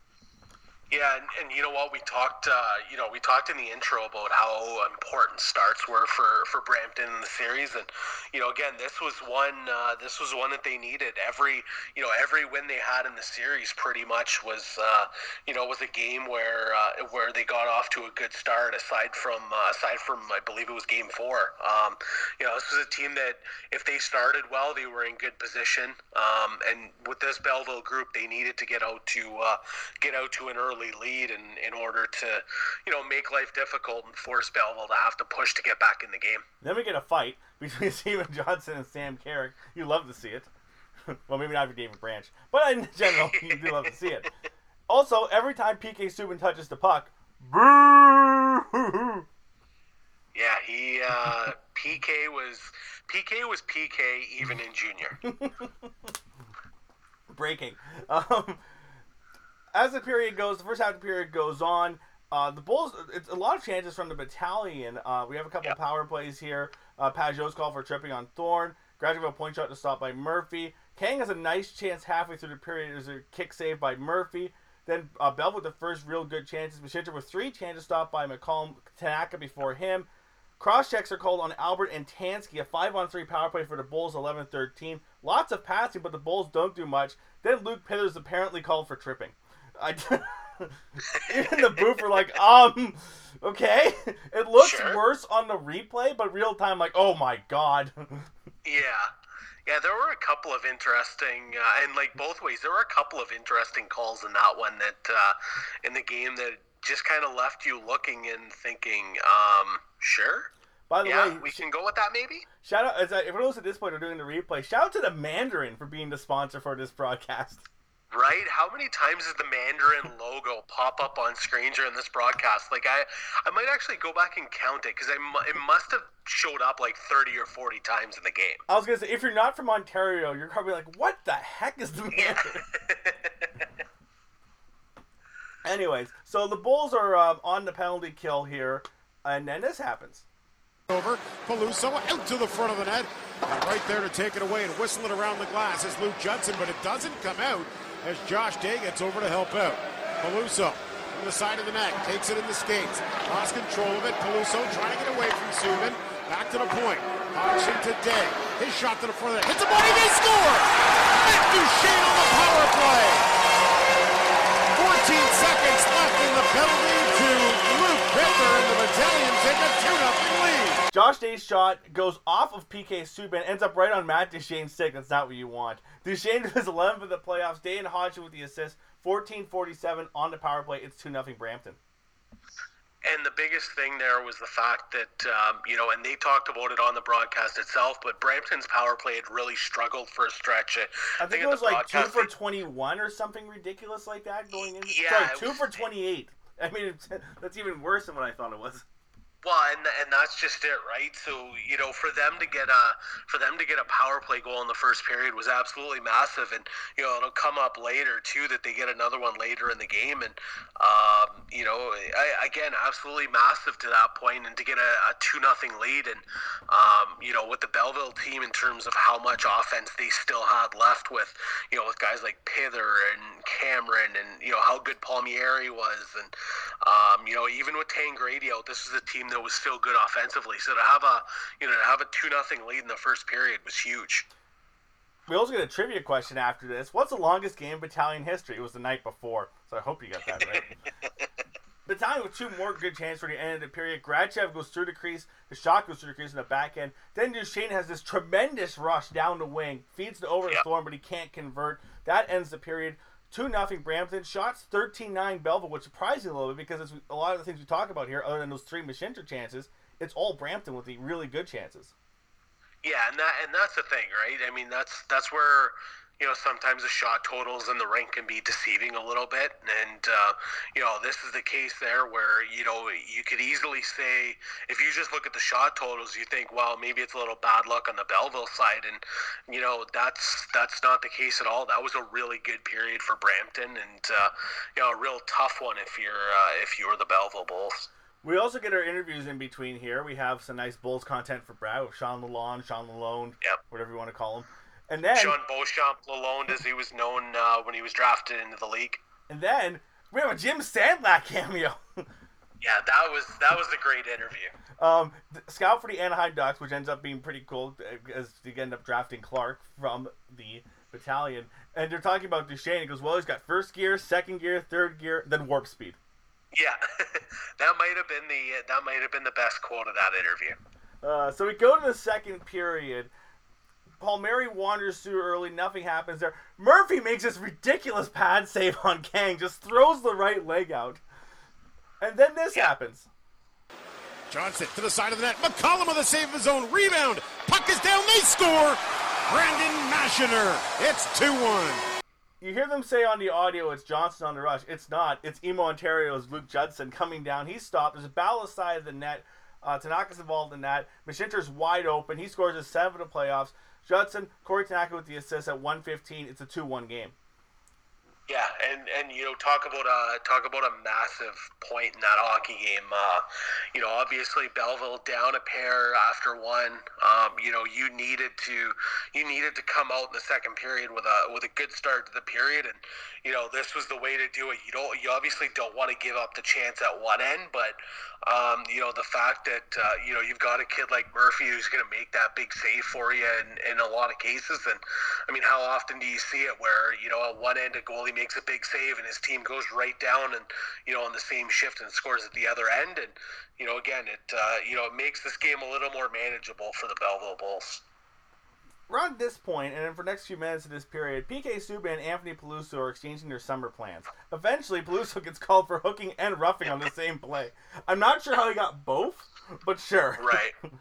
Yeah, and, and you know what? We talked, uh, you know, we talked in the intro about how important starts were for for Brampton in the series, and you know, again, this was one, uh, this was one that they needed. Every, you know, every win they had in the series pretty much was, uh, you know, was a game where uh, where they got off to a good start. Aside from, uh, aside from, I believe it was Game Four. Um, you know, this was a team that if they started well, they were in good position. Um, and with this Belleville group, they needed to get out to uh, get out to an early early lead in, in order to, you know, make life difficult and force Belleville to have to push to get back in the game. Then we get a fight [laughs] between Steven Johnson and Sam Carrick. You love to see it. [laughs] well, maybe not for David Branch, but in general, [laughs] you do love to see it. Also, every time PK Subban touches the puck, boo! Yeah, he uh, PK was PK was PK even in junior. Breaking. Um, as the period goes, the first half of the period goes on. Uh, the Bulls, it's a lot of chances from the battalion. Uh, we have a couple yep. power plays here. Uh, Pageau's call for tripping on Thorn. Graduate point shot to stop by Murphy. Kang has a nice chance halfway through the period. There's a kick save by Murphy. Then uh, Bell with the first real good chances. Mashinter with three chances stopped by McCollum Tanaka before him. Cross checks are called on Albert and Tansky. A 5 on 3 power play for the Bulls 11 13. Lots of passing, but the Bulls don't do much. Then Luke Pithers apparently called for tripping. I [laughs] even the booth were like, um, okay. It looks sure. worse on the replay, but real time, like, oh my god. yeah. Yeah, there were a couple of interesting, uh, and like both ways, there were a couple of interesting calls in that one that, uh, in the game that just kind of left you looking and thinking, um, sure. By the yeah, way, we can go with that maybe. Shout out, as I, if it at this point, we're doing the replay. Shout out to the Mandarin for being the sponsor for this broadcast. Right? How many times does the Mandarin logo pop up on screen during this broadcast? Like, I, I might actually go back and count it because it must have showed up like 30 or 40 times in the game. I was going to say, if you're not from Ontario, you're probably like, what the heck is the Mandarin? Yeah. [laughs] Anyways, so the Bulls are um, on the penalty kill here, and then this happens. Over, Peluso out to the front of the net, and right there to take it away and whistle it around the glass is Luke Judson, but it doesn't come out as Josh Day gets over to help out. Peluso from the side of the net, takes it in the skates, lost control of it. Peluso trying to get away from Subban, back to the point. Hodgson to Day, his shot to the front of the net, hits the body, they score! Matt Duchene on the power play! 14 seconds left in the penalty to Luke Bittner, and the battalion take a 2 0 lead. Josh Day's shot goes off of PK Subban, ends up right on Matt Duchene's stick. That's not what you want. Duchene was 11 for the playoffs. Day and Hodgson with the assist. 14-47 on the power play. It's 2 nothing Brampton. And the biggest thing there was the fact that, um, you know, and they talked about it on the broadcast itself, but Brampton's power play had really struggled for a stretch. I, I think, it was like 2 for 21 or something ridiculous like that going in. Yeah. Sorry, 2 was, for 28. I mean, [laughs] that's even worse than what I thought it was. Well, and that's just it, right? So you know, for them to get a for them to get a power play goal in the first period was absolutely massive, and you know it'll come up later too that they get another one later in the game, and um, you know, I, again, absolutely massive to that point, and to get a, a two nothing lead, and um, you know, with the Belleville team in terms of how much offense they still had left with you know with guys like Pither and Cameron, and you know how good Palmieri was, and um, you know even with Tangradi out, this is a team that was still good offensively. So to have a you know to have a two nothing lead in the first period was huge. We also get a trivia question after this. What's the longest game battalion history? It was the night before, so I hope you got that right. [laughs] battalion with two more good chances for the end of the period. Grachev goes through the crease. The shot goes through the crease in the back end. Then Duchene has this tremendous rush down the wing, feeds the over the yep. Thorn, but he can't convert. That ends the period. 2 nothing Brampton. Shots 13 9 Belleville, which surprised me a little bit because it's a lot of the things we talk about here, other than those three Mashinter chances, it's all Brampton with the really good chances. Yeah, and that and that's the thing, right? I mean, that's that's where you know, sometimes the shot totals and the rank can be deceiving a little bit. And, uh, you know, this is the case there where, you know, you could easily say, if you just look at the shot totals, you think, well, maybe it's a little bad luck on the Belleville side. And, you know, that's that's not the case at all. That was a really good period for Brampton and, uh, you know, a real tough one if you're, uh, if you're the Belleville Bulls. We also get our interviews in between here. We have some nice Bulls content for Brad, Sean Lalonde, Sean Lalonde, yep. whatever you want to call him. And then Sean Beauchamp Lalonde, as he was known uh, when he was drafted into the league. And then We have a Jim Sandlak [laughs] cameo. Yeah, that was that was a great interview. Um, scout for the Anaheim Ducks, which ends up being pretty cool, uh, as they end up drafting Clark from the battalion. And they're talking about Duchene. He goes, "Well, he's got first gear, second gear, third gear, then warp speed." Yeah, [laughs] that might have been the that might have been the best quote of that interview. Uh, so we go to the second period. Palmieri wanders through early. Nothing happens there. Murphy makes this ridiculous pad save on Kang. Just throws the right leg out. And then this Yeah. happens. Johnson to the side of the net. McCollum with a save of his own. Rebound. Puck is down. They score. Brandon Mashinter. It's 2 1. You hear them say on the audio it's Johnson on the rush. It's not. It's Emo Ontario's Luke Judson coming down. He's stopped. There's a battle side of the net. Uh, Tanaka's involved in that. Mashinter's wide open. He scores his seventh of playoffs. Judson, Corey Tanaka with the assist at 115. It's a 2 1 game. Yeah, and and you know talk about a talk about a massive point in that hockey game. Uh, you know, obviously Belleville down a pair after one. Um, you know, you needed to you needed to come out in the second period with a with a good start to the period, and you know this was the way to do it. You don't you obviously don't want to give up the chance at one end, but um, you know the fact that uh, you know you've got a kid like Murphy who's going to make that big save for you in, in a lot of cases, and I mean, how often do you see it where you know at one end a goalie makes a big save and his team goes right down and you know on the same shift and scores at the other end, and you know again it uh, you know it makes this game a little more manageable for the Belleville Bulls. Around this point, and then for next few minutes of this period, PK Subban and Anthony Peluso are exchanging their summer plans. Eventually, Peluso gets called for hooking and roughing on the [laughs] same play. I'm not sure how he got both, but sure. Right. [laughs]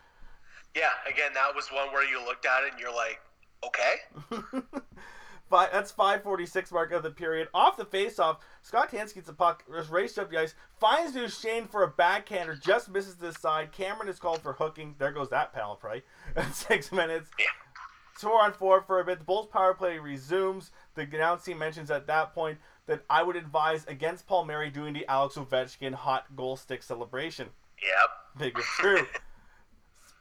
yeah. Again, that was one where you looked at it and you're like, okay. [laughs] Five, that's 546 mark of the period. Off the faceoff, Scott Tansky gets the puck, just raced up the ice, finds Duchene for a backhander, just misses this side. Cameron is called for hooking. There goes that penalty. [laughs] At six minutes. Yeah. Four on four for a bit. The Bulls power play resumes. The announce team mentions at that point that I would advise against Palmieri doing the Alex Ovechkin hot goal stick celebration. Yep. Big is true.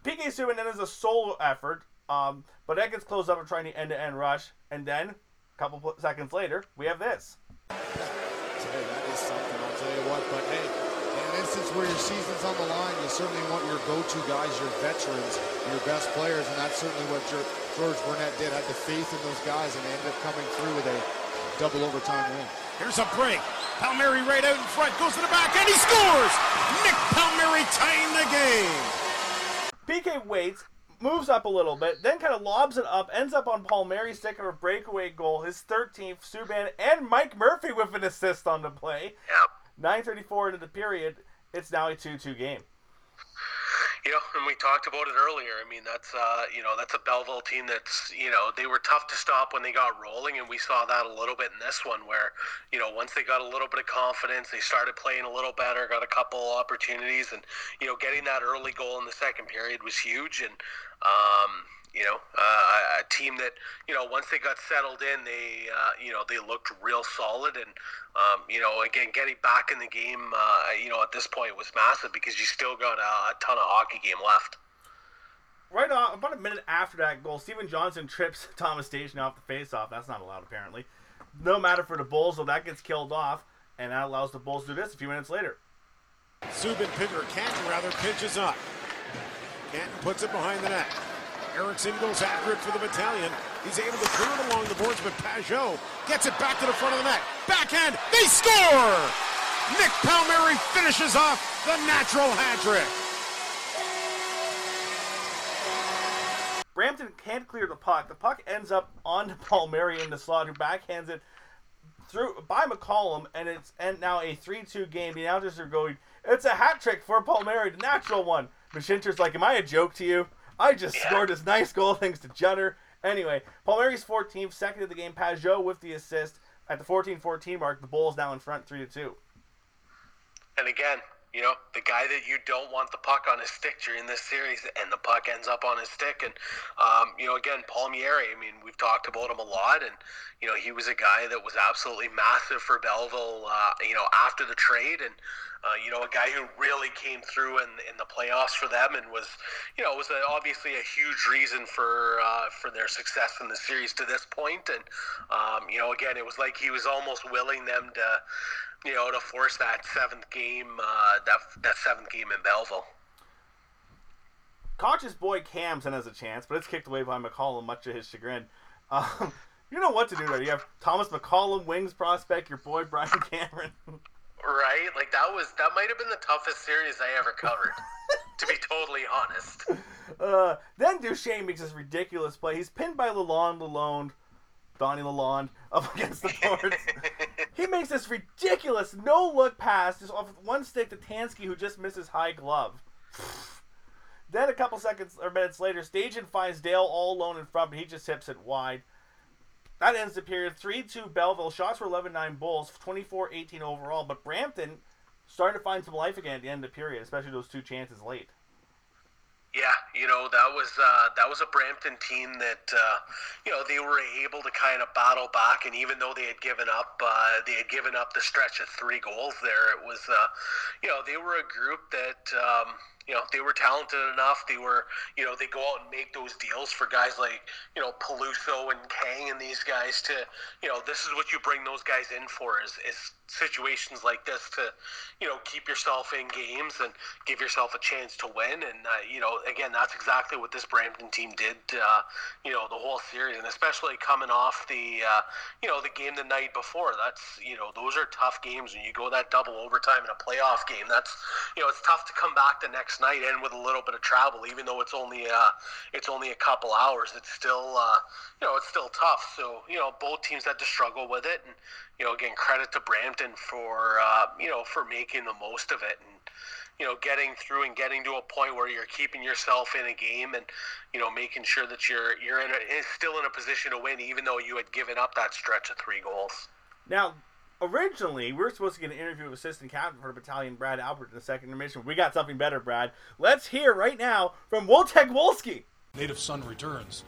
PK Subban then is a solo effort, um, but that gets closed up for trying to end-to-end rush, and then a couple seconds later, we have this. Hey, that is something, I'll tell you what. But hey, in an instance where your season's on the line, you certainly want your go-to guys, your veterans, your best players, and that's certainly what Geor- George Burnett did. Had the faith in those guys, and they ended up coming through with a double overtime win. Here's a break. Palmieri right out in front. Goes to the back and he scores. Nick Palmieri tying the game. PK waits, moves up a little bit, then kind of lobs it up, ends up on Paul Palmieri's stick of a breakaway goal, his 13th, Subban and Mike Murphy with an assist on the play. Yep. 9.34 into the period, it's now a 2-2 game. You know, and we talked about it earlier. I mean, that's uh, you know, that's a Belleville team that's you know they were tough to stop when they got rolling, and we saw that a little bit in this one, where you know once they got a little bit of confidence, they started playing a little better, got a couple opportunities, and you know, getting that early goal in the second period was huge, and um, you know, uh, a team that you know once they got settled in, they uh, you know they looked real solid, and um, you know again getting back in the game, uh, you know at this point was massive because you still got a, a ton of hockey game left. Right on, about a minute after that goal, Steven Johnson trips [laughs] Thomas Stajan off the faceoff. That's not allowed, apparently. No matter for the Bulls, so that gets killed off, and that allows the Bulls to do this a few minutes later. Subin Picker, Canton rather, pitches up. Canton puts it behind the net. Erickson goes after it for the battalion. He's able to clear it along the boards, but Pajot gets it back to the front of the net. Backhand, they score! Nick Palmieri finishes off the natural hat trick. Brampton can't clear the puck. The puck ends up on [laughs] Palmieri in the slot, who backhands it through by McCollum, and it's and now a 3-2 game. The announcers are going, it's a hat trick for Palmieri, the natural one. Mashinter's like, am I a joke to you? I just Yeah. scored this nice goal [laughs] thanks to Jutter. Anyway, Palmieri's 14th, second of the game. Pajot with the assist at the 14-14 mark. The Bulls now in front, 3-2. And again, you know, the guy that you don't want the puck on his stick during this series, and the puck ends up on his stick. And, um, you know, again, Palmieri, I mean, we've talked about him a lot. And, you know, he was a guy that was absolutely massive for Belleville, uh, you know, after the trade. And, uh, you know, a guy who really came through in, in the playoffs for them and was, you know, was a, obviously a huge reason for uh, for their success in the series to this point. And, um, you know, again, it was like he was almost willing them to you know, to force that seventh game, uh, that that seventh game in Belleville. Koch's boy Camson has a chance, but it's kicked away by McCollum, much to his chagrin. Um, [laughs] you know what to do there. You have Thomas McCollum, Wings prospect, your boy Brian [laughs] Cameron. Right, like that was that might have been the toughest series I ever covered. to be totally honest. [laughs] Uh, then Duchene makes this ridiculous play. He's pinned by Lalonde, Lalonde, Donnie Lalonde up against the boards. [laughs] he makes this ridiculous no look pass just off one stick to Tansky, who just misses high glove. then a couple seconds or minutes later, Stajan finds Dale all alone in front, but he just hips it wide. That ends the period 3 2 Belleville. Shots were 11 9 Bulls, 24 18 overall, but Brampton starting to find some life again at the end of the period, especially those two chances late. Yeah, you know that was uh, that was a Brampton team that uh, you know they were able to kind of battle back, and even though they had given up, uh, they had given up the stretch of three goals there. It was, uh, you know, they were a group that um, you know they were talented enough. They were, you know, they go out and make those deals for guys like you know Peluso and Kang and these guys to, you know, this is what you bring those guys in for is is situations like this to, you know, keep yourself in games and give yourself a chance to win. And uh, you know, again, that's exactly what this Brampton team did. Uh, you know, the whole series, and especially coming off the, uh, you know, the game the night before. That's you know, those are tough games when you go that double overtime in a playoff game. That's you know, it's tough to come back the next night and with a little bit of travel, even though it's only uh, it's only a couple hours. It's still uh, you know, it's still tough. So you know, both teams had to struggle with it, and you know, again, credit to Brampton for uh, you know for making the most of it and you know getting through and getting to a point where you're keeping yourself in a game and you know making sure that you're you're in a, still in a position to win even though you had given up that stretch of three goals. Now, originally, we were supposed to get an interview with assistant captain for the battalion, Brad Albert, in the second intermission. We got something better, Brad. Let's hear right now from Wojtek Wolski. Native Son returns.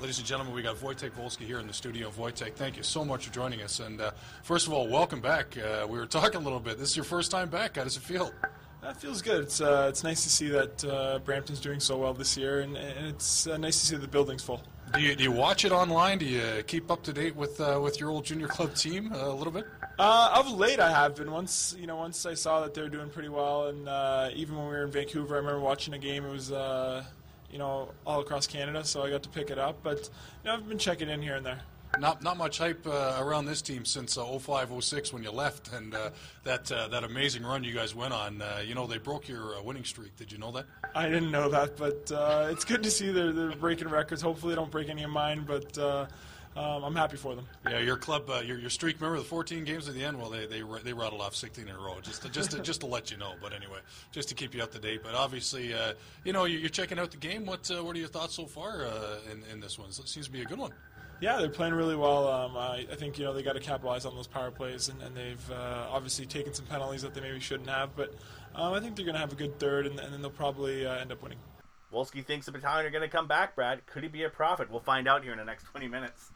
Ladies and gentlemen, we got Wojtek Wolski here in the studio. Wojtek, thank you so much for joining us. And uh, first of all, welcome back. Uh, we were talking a little bit. This is your first time back. How does it feel? That feels good. It's uh, it's nice to see that uh, Brampton's doing so well this year, and, and it's uh, nice to see the building's full. Do you, do you watch it online? Do you keep up to date with uh, with your old junior club team a little bit? Uh, of late, I have been. Once you know, once I saw that they were doing pretty well, and uh, even when we were in Vancouver, I remember watching a game. It was uh, you know all across Canada, so I got to pick it up. But you know, I've been checking in here and there. Not not much hype uh, around this team since uh, 05, 06 when you left, and uh, that uh, that amazing run you guys went on. Uh, you know they broke your uh, winning streak. Did you know that? I didn't know that, but uh, it's good to see they're, they're breaking records. Hopefully, they don't break any of mine, but uh, um, I'm happy for them. Yeah, your club, uh, your, your streak. Remember the 14 games at the end? Well, they they they rattled off 16 in a row. Just to, just to, [laughs] just to let you know. But anyway, just to keep you up to date. But obviously, uh, you know, you're checking out the game. What uh, what are your thoughts so far uh, in in this one? It seems to be a good one. Yeah, they're playing really well. Um, I, I think you know they got to capitalize on those power plays, and, and they've uh, obviously taken some penalties that they maybe shouldn't have. But um, I think they're going to have a good third, and, and then they'll probably uh, end up winning. Wolski thinks the battalion are going to come back, Brad. Could he be a prophet? We'll find out here in the next 20 minutes.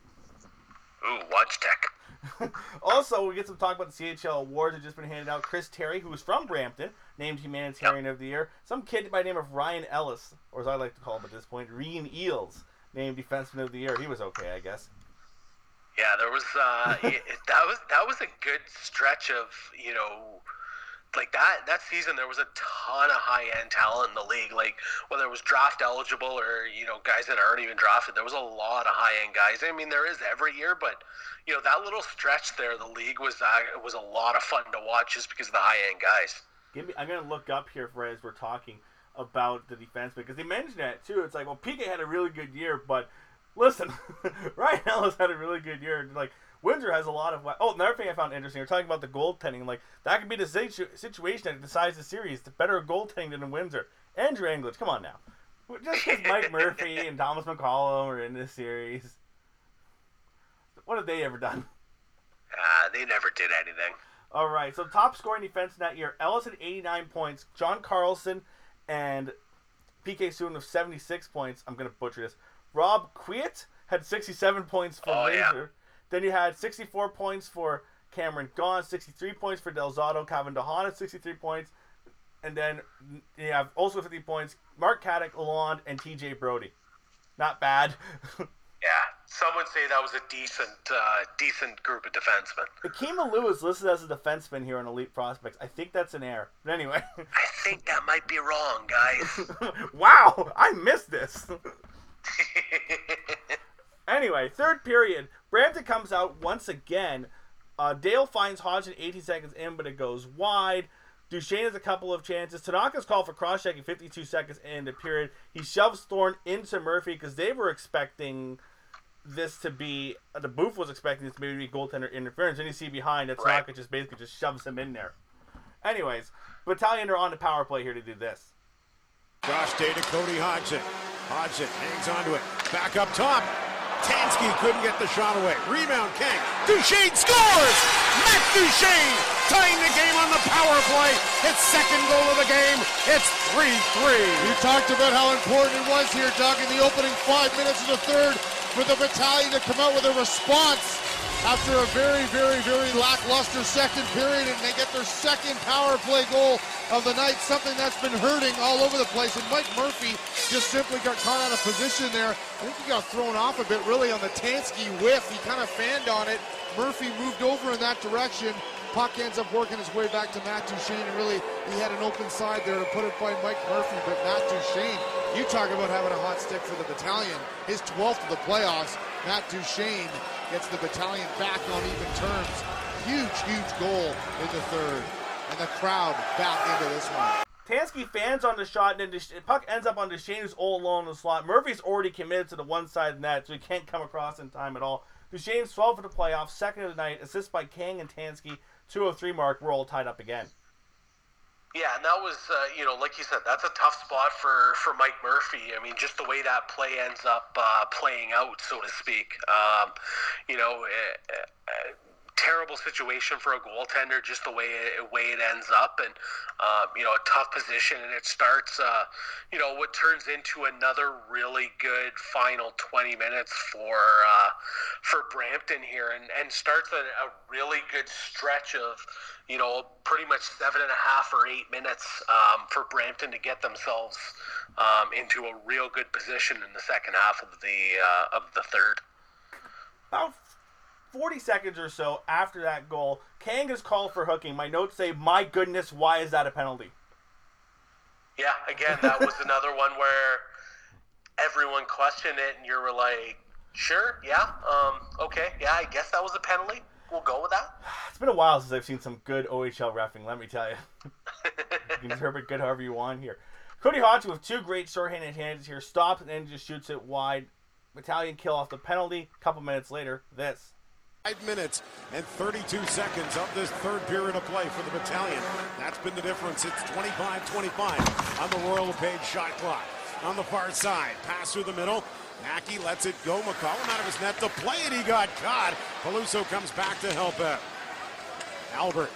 Ooh, watch tech. [laughs] also, we get some talk about the CHL awards that just been handed out. Chris Terry, who is from Brampton, named Humanitarian of the Year. Some kid by the name of Ryan Ellis, or as I like to call him at this point, Reen Eels, named Defenseman of the Year. He was okay, I guess. Yeah, there was uh, [laughs] it, that was that was a good stretch of you know, like that that season there was a ton of high end talent in the league. Like whether it was draft eligible or you know guys that aren't even drafted, there was a lot of high end guys. I mean, there is every year, but you know that little stretch there, the league was uh, was a lot of fun to watch just because of the high end guys. Give me, I'm to look up here for as we're talking about the defense because they mentioned that too. It's like, well, PK had a really good year, but listen, [laughs] Ryan Ellis had a really good year. Like Windsor has a lot of. Oh, another thing I found interesting. We're talking about the goaltending. Like that could be the situ- situation that decides the series. The better goaltending than in Windsor. Andrew Engelage, come on now. Just because Mike [laughs] Murphy and Thomas McCollum are in this series, what have they ever done? Uh, they never did anything. All right, so top scoring defense in that year: Ellis at 89 points, John Carlson and PK Soon with 76 points. I'm gonna butcher this. Rob Quiet had 67 points for Oh, yeah. Then you had 64 points for Cameron Gaunce, 63 points for Delzato, Calvin DeHaan at 63 points, and then you have also 50 points Mark Caddick, Lalonde, and TJ Brodie. Not bad. [laughs] Yeah, some would say that was a decent, uh, decent group of defensemen. Akeem Alou is listed as a defenseman here on Elite Prospects. I think that's an error. But anyway. [laughs] I think that might be wrong, guys. [laughs] wow, I missed this. Anyway, third period. Brampton comes out once again. Uh, Dale finds Hodgson 18 seconds in, but it goes wide. Duchene has a couple of chances. Tanaka's called for cross checking 52 seconds in the period. He shoves Thorne into Murphy because they were expecting this to be the booth was expecting this to maybe be goaltender interference. And you see behind that Tanaka Right. just basically just shoves him in there. Anyways, Battalion are on the power play here to do this. Josh Day to Cody Hodgson. Hodgson hangs onto it. Back up top. Tansky couldn't get the shot away. Rebound, Kang. Duchene scores! Matt Duchene tying the game on the power play. It's second goal of the game. It's 3-3. You talked about how important it was here, Doug, in the opening five minutes of the third for the battalion to come out with a response after a very, very, very lackluster second period, and they get their second power play goal of the night, something that's been hurting all over the place. And Mike Murphy just simply got caught out of position there. I think he got thrown off a bit, really, on the Tansky whiff. He kind of fanned on it. Murphy moved over in that direction. Puck ends up working his way back to Matt Duchene, and really, he had an open side there to put it by Mike Murphy. But Matt Duchene, you talk about having a hot stick for the battalion. His 12th of the playoffs, Matt Duchene gets the battalion back on even terms. Huge, huge goal in the third. And the crowd back into this one. Tansky fans on the shot, and then Duch- puck ends up on Duchene, who's all alone in the slot. Murphy's already committed to the one side the net, so he can't come across in time at all. Duchene's 12 for the playoffs, second of the night, assist by Kang and Tansky, 203 mark. We're all tied up again. Yeah, and that was, uh, you know, like you said, that's a tough spot for, for Mike Murphy. I mean, just the way that play ends up uh, playing out, so to speak. Um, you know, uh, uh, terrible situation for a goaltender, just the way it, way it ends up, and um, you know, a tough position, and it starts, uh, you know, what turns into another really good final 20 minutes for uh, for Brampton here, and and starts a, a really good stretch of, you know, pretty much seven and a half or eight minutes um, for Brampton to get themselves um, into a real good position in the second half of the uh, of the third. About 40 seconds or so after that goal, Kang is called for hooking. My notes say, my goodness, why is that a penalty? Yeah, again, that was another one where everyone questioned it, and you were like, "Sure, yeah, um, okay, yeah, I guess that was a penalty. We'll go with that." [sighs] It's been a while since I've seen some good OHL refing, let me tell [laughs] you. you can interpret good however you want here. Cody Hodgson with two great shorthanded hands here, stops and then just shoots it wide. Battalion kill off the penalty. A couple minutes later, this. Five minutes and 32 seconds of this third period of play for the battalion. That's been the difference. It's 25-25 on the Royal LePage shot clock. On the far side, pass through the middle. Mackey lets it go. McCollum out of his net to play it. He got caught. Peluso comes back to help out. Albert.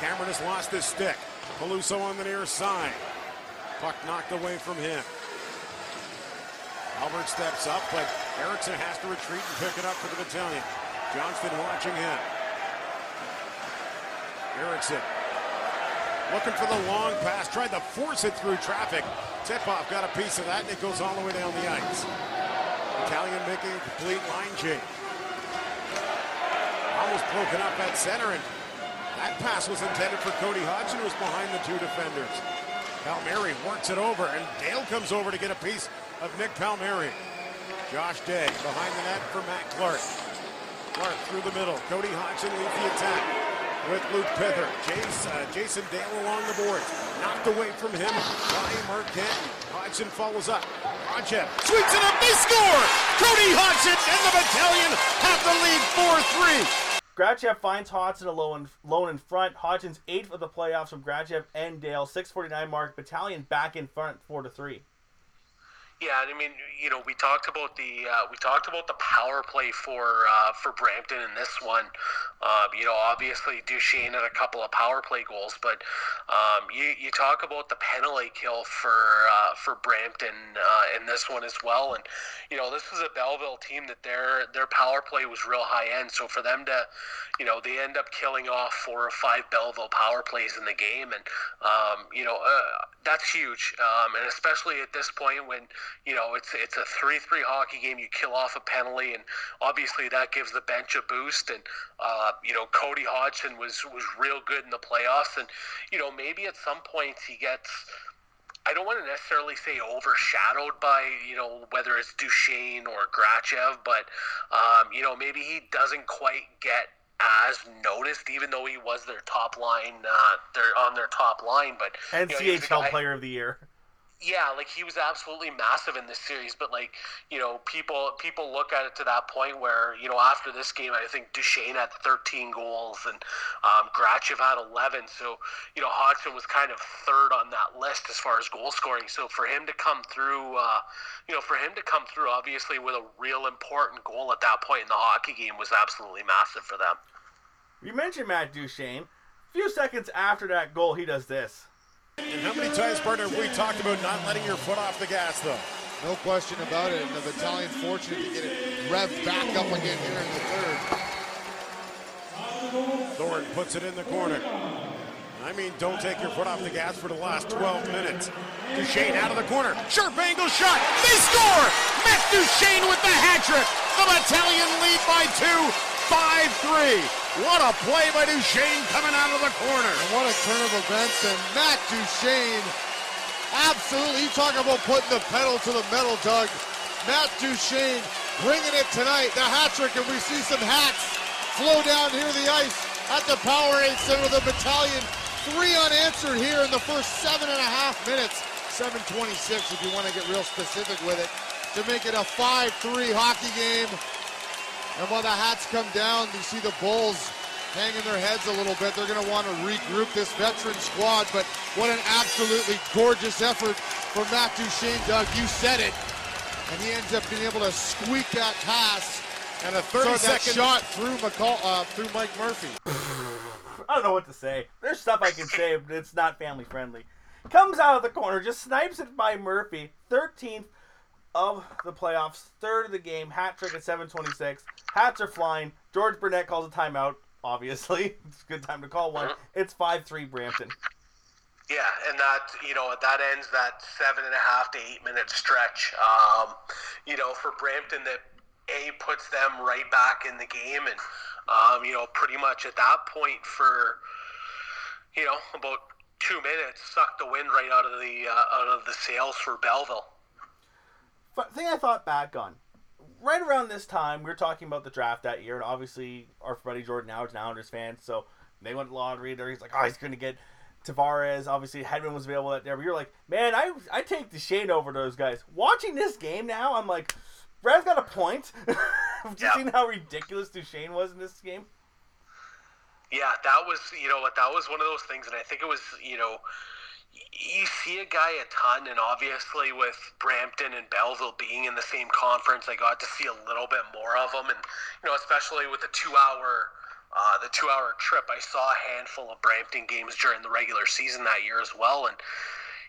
Cameron has lost his stick. Peluso on the near side. Puck knocked away from him. Albert steps up, but Erickson has to retreat and pick it up for the battalion. Johnston watching him. Erickson looking for the long pass, tried to force it through traffic. Tipoff got a piece of that, and it goes all the way down the ice. Italian making a complete line change. Almost broken up at center, and that pass was intended for Cody Hodgson, who was behind the two defenders. Palmieri works it over, and Dale comes over to get a piece of Nick Palmieri. Josh Day behind the net for Matt Clark. Clark through the middle. Cody Hodgson leads the attack with Luke Pither. Jason, uh, Jason Dale along the boards. Knocked away from him by Mark Denton. Hodgson follows up. Hodgson sweeps it up. They score! Cody Hodgson and the battalion have the lead 4-3. Grachev finds Hodgson alone, alone in front. Hodgson's eighth of the playoffs from Grachev and Dale. 649 mark. Battalion back in front, 4 to 3. Yeah, I mean, you know, we talked about the uh, we talked about the power play for uh, for Brampton in this one. Um, you know, obviously Duchene had a couple of power play goals, but um, you you talk about the penalty kill for uh, for Brampton uh, in this one as well. And you know, this is a Belleville team that their their power play was real high end. So for them to, you know, they end up killing off four or five Belleville power plays in the game, and um, you know, uh, that's huge. Um, and especially at this point when you know, it's it's a three-three hockey game. You kill off a penalty, and obviously that gives the bench a boost. And uh, you know, Cody Hodgson was was real good in the playoffs, and you know, maybe at some points he gets. I don't want to necessarily say overshadowed by you know whether it's Duchene or Grachev, but um, you know maybe he doesn't quite get as noticed, even though he was their top line, uh, they're on their top line. But NCHL you know, guy, Player of the Year yeah, like he was absolutely massive in this series, but like you know, people people look at it to that point where you know after this game, I think Duchene had 13 goals and um, Grachev had 11. So you know, Hodgson was kind of third on that list as far as goal scoring. So for him to come through, uh, you know, for him to come through, obviously with a real important goal at that point in the hockey game was absolutely massive for them. You mentioned Matt Duchene. A few seconds after that goal, he does this. And how many times, partner, have we talked about not letting your foot off the gas, though? No question about it. And the Battalion fortunate to get it revved back up again here in the third. Thorne puts it in the corner. I mean, don't take your foot off the gas for the last 12 minutes. Duchene out of the corner. Sharp angle shot. They score! Matt Duchene with the hat trick. The Battalion lead by two. 5-3. What a play by Duchene coming out of the corner. And what a turn of events. And Matt Duchene, absolutely, you talk about putting the pedal to the metal, Doug. Matt Duchene bringing it tonight. The hat trick, and we see some hats flow down here the ice at the Powerade Center of the battalion. Three unanswered here in the first seven and a half minutes. 726 if you want to get real specific with it to make it a 5-3 hockey game. And while the hats come down, you see the Bulls hanging their heads a little bit. They're going to want to regroup this veteran squad. But what an absolutely gorgeous effort from Matt Duchene, Doug. You said it. And he ends up being able to squeak that pass and a 30 second shot through McCall, uh, through Mike Murphy. [sighs] [sighs] [sighs] [laughs] I don't know what to say. There's stuff I can say, but it's not family friendly. Comes out of the corner, just snipes it by Murphy. 13th of the playoffs, third of the game, hat trick at 726. Hats are flying. George Burnett calls a timeout, obviously. [laughs] It's a good time to call one. It's 5 3 Brampton. Yeah, and that you know that ends that seven and a half to eight minute stretch. Um, you know, for Brampton, that a puts them right back in the game, and um, you know, pretty much at that point for you know about two minutes, sucked the wind right out of the uh, out of the sails for Belleville thing I thought back on. Right around this time, we were talking about the draft that year, and obviously our buddy Jordan now is an Islanders fan, so they went lottery there. He's like, oh, he's going to get Tavares. Obviously, Hedman was available that day. But you're like, man, I I take Duchene over those guys. Watching this game now, I'm like, Brad's got a point. [laughs] Have you seen how ridiculous Duchene was in this game? Yeah, that was you know what that was one of those things, and I think it was you know you see a guy a ton, and obviously with Brampton and Belleville being in the same conference, I got to see a little bit more of them, and you know, especially with the two-hour, uh, the two-hour trip, I saw a handful of Brampton games during the regular season that year as well, and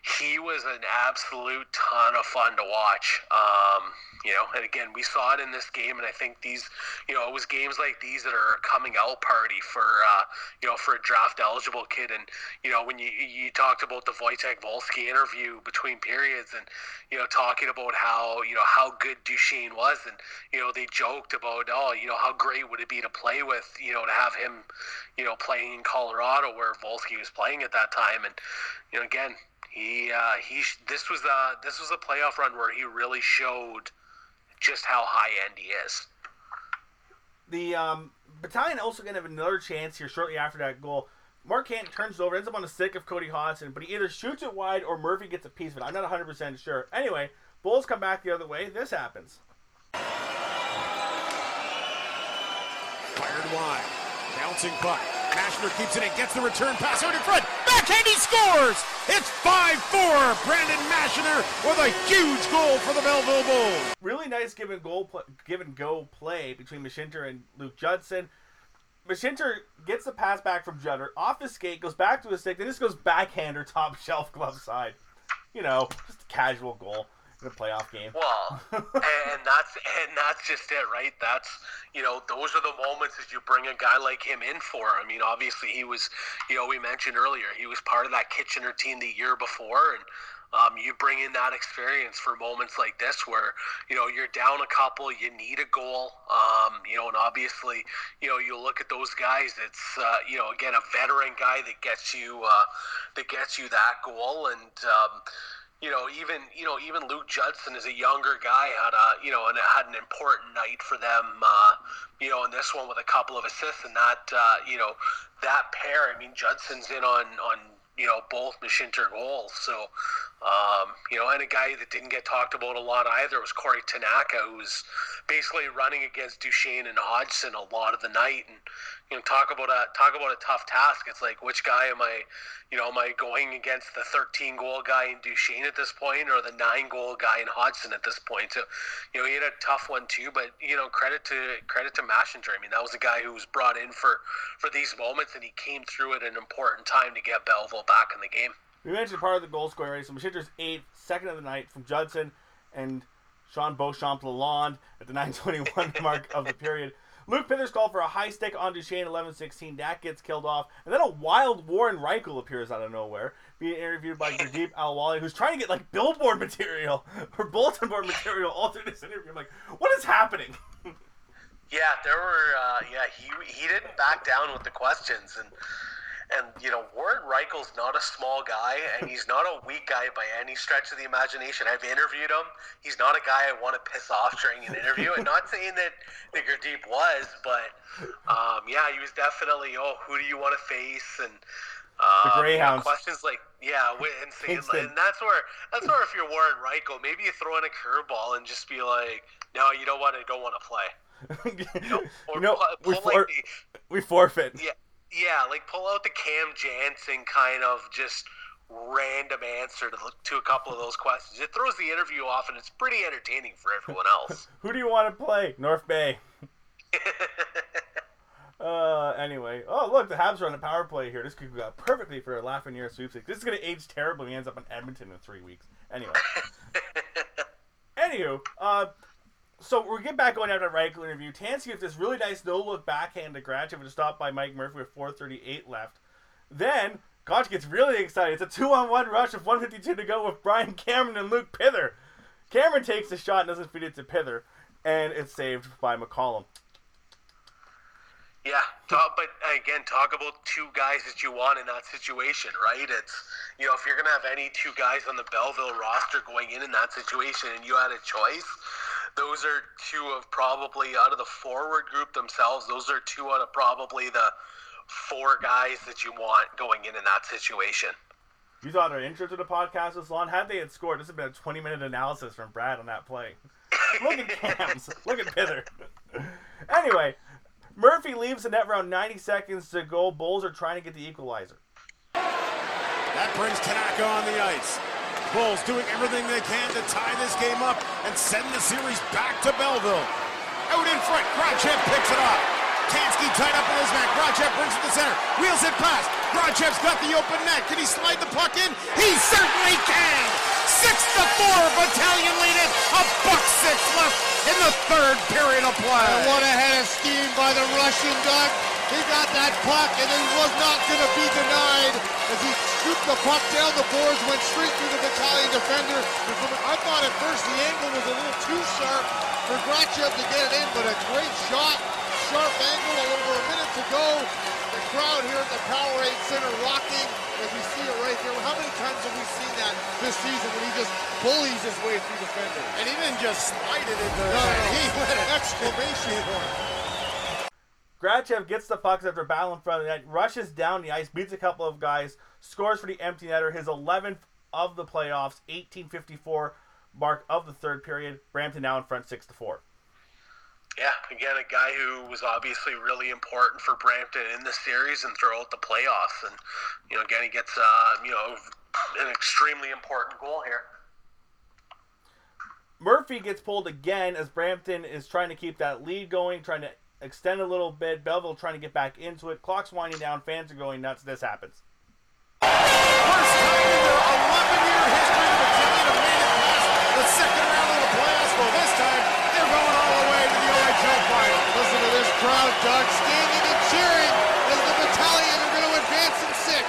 he was an absolute ton of fun to watch. Um, you know, and again, we saw it in this game, and I think these, you know, it was games like these that are a coming out party for, uh, you know, for a draft eligible kid. And you know, when you you talked about the Wojtek Wolski interview between periods, and you know, talking about how you know how good Duchene was, and you know, they joked about, oh, you know, how great would it be to play with, you know, to have him, you know, playing in Colorado where Wolski was playing at that time, and you know, again, he uh, he this was a this was a playoff run where he really showed just how high end he is. The um, battalion also going to have another chance here shortly after that goal. Mark Canton turns it over, ends up on the stick of Cody Hodgson, but he either shoots it wide or Murphy gets a piece of it. I'm not 100% sure. Anyway, Bulls come back the other way. This happens. Fired wide. Bouncing puck. Mashinter keeps it in, gets the return pass out in front. Backhand, he scores! It's 5-4. Brandon Mashinter with a huge goal for the Belleville Bulls. Really nice give and goal, pl- give go play between Mashinter and Luke Judson. Mashinter gets the pass back from Judder off his skate, goes back to his stick, then just goes backhander top [laughs] shelf glove side. You know, just a casual goal a playoff game. Well, [laughs] and that's and that's just it, right? That's you know those are the moments that you bring a guy like him in for. I mean, obviously he was, you know, we mentioned earlier he was part of that Kitchener team the year before, and um, you bring in that experience for moments like this where you know you're down a couple, you need a goal, um, you know, and obviously, you know, you look at those guys. It's uh, you know, again, a veteran guy that gets you uh, that gets you that goal, and um, you know, even you know, even Luke Judson is a younger guy had a you know, and had an important night for them. Uh, you know, in this one with a couple of assists, and that uh, you know, that pair. I mean, Judson's in on on you know both Mashinter goals, so um, you know, and a guy that didn't get talked about a lot either was Corey Tanaka, who was basically running against Duchene and Hodgson a lot of the night. And you know, talk about a talk about a tough task. It's like which guy am I, you know, am I going against the 13 goal guy in Duchene at this point, or the nine goal guy in Hodgson at this point? So, you know, he had a tough one too. But you know, credit to credit to Mashinter. I mean, that was a guy who was brought in for for these moments, and he came through at an important time to get Belleville back in the game. We mentioned part of the goal scoring race. So Mashinter's eighth, second of the night from Judson and Sean Beauchamp Lalonde at the 9:21 [laughs] mark of the period. Luke Pithers called for a high stick on Duchene 11-16. That gets killed off. And then a wild Warren Rychel appears out of nowhere, being interviewed by Gurdeep [laughs] Ahluwalia, who's trying to get like billboard material [laughs] or bulletin board material all through this interview. I'm like, what is happening? [laughs] Yeah, there were. Uh, yeah, he he didn't back down with the questions, and and you know Warren Rychel's not a small guy, and he's not a weak guy by any stretch of the imagination. I've interviewed him. He's not a guy I want to piss off during an interview. and not saying that that Gurdeep was, but um, yeah, he was definitely. Oh, who do you want to face? And um, The Greyhounds. you know, questions like yeah, and, saying, and that's where that's where if you're Warren Rychel, maybe you throw in a curveball and just be like, no, you know what, I don't want to play. [laughs] you Or know, pull, we, for, like the, we forfeit. yeah, yeah, like pull out the Cam Janssen kind of just random answer to, to a couple of those questions. It throws the interview off, and it's pretty entertaining for everyone else. [laughs] Who do you want to play? North Bay. [laughs] Uh, anyway, oh look, the Habs are on a power play here. This could go perfectly for a Lafreniere sweepstakes. This is gonna age terribly. He ends up in Edmonton in three weeks. Anyway, [laughs] anywho, uh, so we get back going after that Rychel interview. Tansky with this really nice no look backhand to Grachev, which is stopped by Mike Murphy with 4:38 left. Then Gotch gets really excited. It's a two-on-one rush of 152 to go with Brian Cameron and Luke Pither. Cameron takes the shot and doesn't feed it to Pither, and it's saved by McCollum. Yeah, talk, but again, talk about two guys that you want in that situation, right? It's you know if you're gonna have any two guys on the Belleville roster going in in that situation, and you had a choice, those are two of probably out of the forward group themselves. Those are two out of probably the four guys that you want going in in that situation. You thought our intro to the podcast was long? Had they had scored, this would have been a 20 minute analysis from Brad on that play. Look at [laughs] Cams. Look at Pither. anyway, Murphy leaves the net around 90 seconds to go. Bulls are trying to get the equalizer. That brings Tanaka on the ice. Bulls doing everything they can to tie this game up and send the series back to Belleville. Out in front, Grachev picks it up. Tansky tied up in his man. Grachev brings it to center. Wheels it past. Grachev's got the open net. Can he slide the puck in? He certainly can! Six to four, Battalion lead it. A buck six left in the third period of play. And what a head of steam by the Russian Doug. He got that puck and he was not going to be denied as he scooped the puck down the boards, went straight through the battalion defender. I thought at first the angle was a little too sharp for Grachev to get it in, but a great shot, sharp angle, a little over a minute to go. The crowd here at the Powerade Center rocking as we see it right here. How many times have we seen that this season when he just bullies his way through defenders? And he didn't just slide it into No, no, [laughs] he went an exclamation point. Grachev gets the pucks after battle in front of the net, rushes down the ice, beats a couple of guys, scores for the empty netter, his 11th of the playoffs, 1854 mark of the third period. Brampton now in front 6 to 4. Yeah, again, a guy who was obviously really important for Brampton in the series and throughout the playoffs. And, you know, again, he gets, uh, you know, an extremely important goal here. Murphy gets pulled again as Brampton is trying to keep that lead going, trying to extend a little bit. Belleville trying to get back into it. Clock's winding down. Fans are going nuts. This happens. First time in their 11-year history, the Battalion have made it past the second round of the playoffs. Well, this time, they're going all the way to the OHL final. Listen to this crowd, Doug, standing and cheering as the battalion are going to advance in six.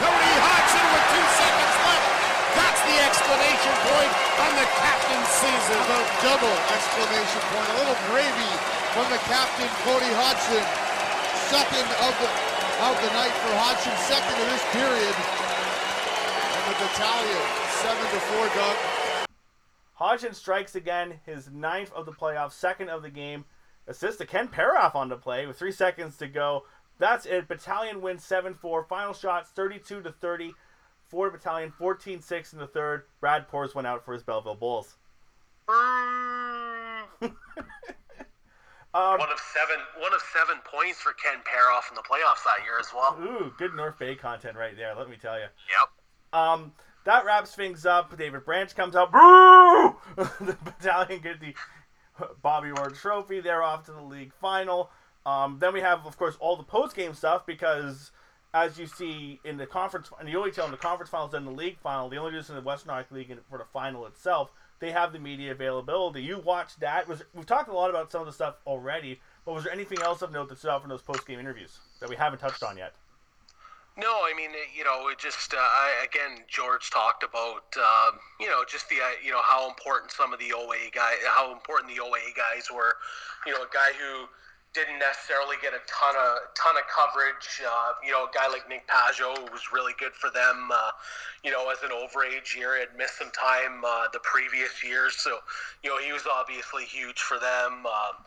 Cody Hodgson with two seconds left. That's the exclamation exclamation point, and the captain sees it. The double exclamation point. A little gravy from the captain, Cody Hodgson. Second of the, of the night for Hodgson, second of this period. And the battalion, 7 to 4, Doug. Hodgson strikes again, his ninth of the playoffs, second of the game. Assist to Ken Paraff on the play with three seconds to go. That's it. Battalion wins 7 4. Final shots 32 to 30. Ford Battalion 14 6 in the third. Brad Pours went out for his Belleville Bulls. [laughs] Um, one of seven, one of seven points for Ken Paroff in the playoffs that year as well. Ooh, good North Bay content right there. Let me tell you. Yep. Um, that wraps things up. David Branch comes out. Boo! [laughs] the battalion get the Bobby Orr Trophy. They're off to the league final. Um, then we have, of course, all the post game stuff because, as you see in the conference, in the OHL, in the conference finals and the league final, the only difference in the Western Hockey League for the final itself, they have the media availability. You watched that. Was we've talked a lot about some of the stuff already, but was there anything else of note that stood out from those post game interviews that we haven't touched on yet? No, I mean, you know, it just uh, I, again, George talked about, um, you know, just the, uh, you know, how important some of the OA guys, how important the OA guys were. You know, a guy who didn't necessarily get a ton of ton of coverage. Uh, you know, a guy like Nick Pajot who was really good for them. Uh, you know, as an overage year, had missed some time uh, the previous years, so you know he was obviously huge for them. Um,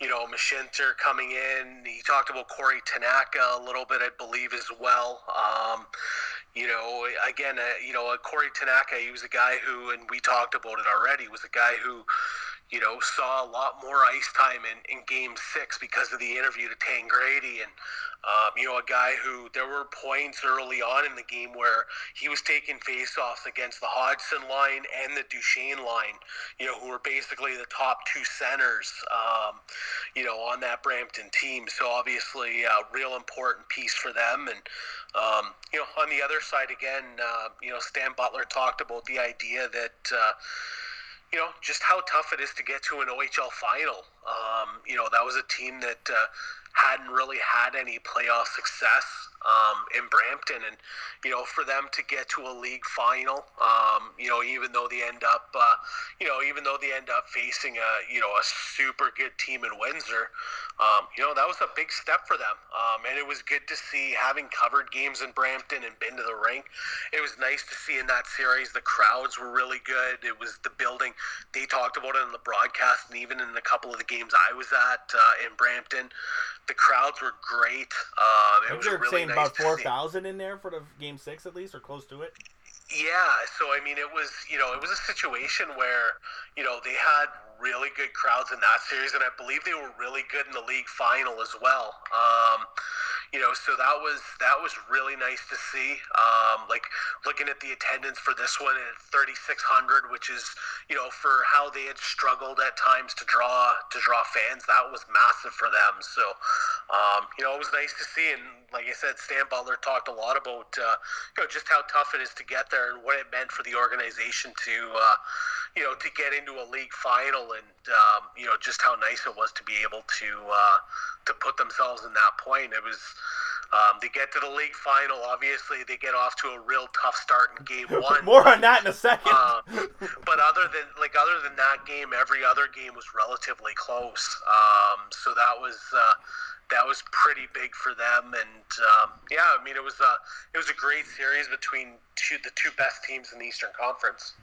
you know, Mashinter coming in. He talked about Corey Tanaka a little bit, I believe, as well. Um, you know, again, uh, you know, uh, Corey Tanaka, he was a guy who, and we talked about it already, was a guy who you know, saw a lot more ice time in, in game six because of the interview to Tangradi. And, um, you know, a guy who there were points early on in the game where he was taking faceoffs against the Hodgson line and the Duchene line, you know, who were basically the top two centers, um, you know, on that Brampton team. So obviously, a real important piece for them. And, um, you know, on the other side, again, uh, you know, Stan Butler talked about the idea that, uh, you know, just how tough it is to get to an OHL final. Um, you know, that was a team that uh, hadn't really had any playoff success um, in Brampton, and you know, for them to get to a league final, um, you know, even though they end up, uh, you know, even though they end up facing a you know a super good team in Windsor, um, you know, that was a big step for them, um, and it was good to see having covered games in Brampton and been to the rink. It was nice to see in that series the crowds were really good. It was the building. They talked about it in the broadcast, and even in a couple of the games I was at uh, in Brampton, the crowds were great. Uh, it was really about four thousand in there for the game six at least, or close to it. Yeah, so I mean, it was you know it was a situation where you know they had really good crowds in that series, and I believe they were really good in the league final as well. Um, you know, so that was that was really nice to see. Um, like looking at the attendance for this one at 3,600, which is you know for how they had struggled at times to draw to draw fans, that was massive for them. So um, you know, it was nice to see, and like I said, Stan Butler talked a lot about uh, you know just how tough it is to get there and what it meant for the organization to uh, you know to get into a league final, and um, you know just how nice it was to be able to uh, to put themselves in that point. It was. Um, they get to the league final. Obviously, they get off to a real tough start in game [laughs] one. More on that in a second. Uh, but other than like other than that game, every other game was relatively close. Um, so that was uh, that was pretty big for them. And um, yeah, I mean it was a it was a great series between two the two best teams in the Eastern Conference.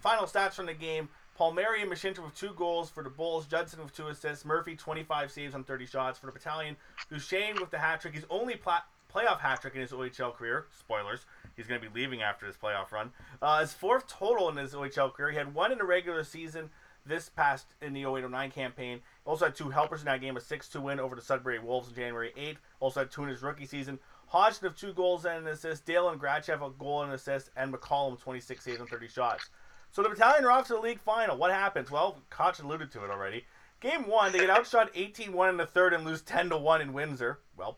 Final stats from the game: Palmieri and Mashinter with two goals for the Bulls. Judson with two assists. Murphy 25 saves on 30 shots for the Battalion. Duchene with the hat trick. His only pla- playoff hat trick in his OHL career. Spoilers. He's going to be leaving after this playoff run. Uh, his fourth total in his OHL career. He had one in the regular season this past in the 0809 campaign. Also had two helpers in that game, a 6-2 win over the Sudbury Wolves on January 8th. Also had two in his rookie season. Hodgson of two goals and an assist. Dale and Grachev a goal and an assist. And McCollum 26 saves on 30 shots. So the Battalion are off to the league final. What happens? Well, Koch alluded to it already. Game one, they get [laughs] outshot 18-1 in the third and lose 10-1 in Windsor. Well,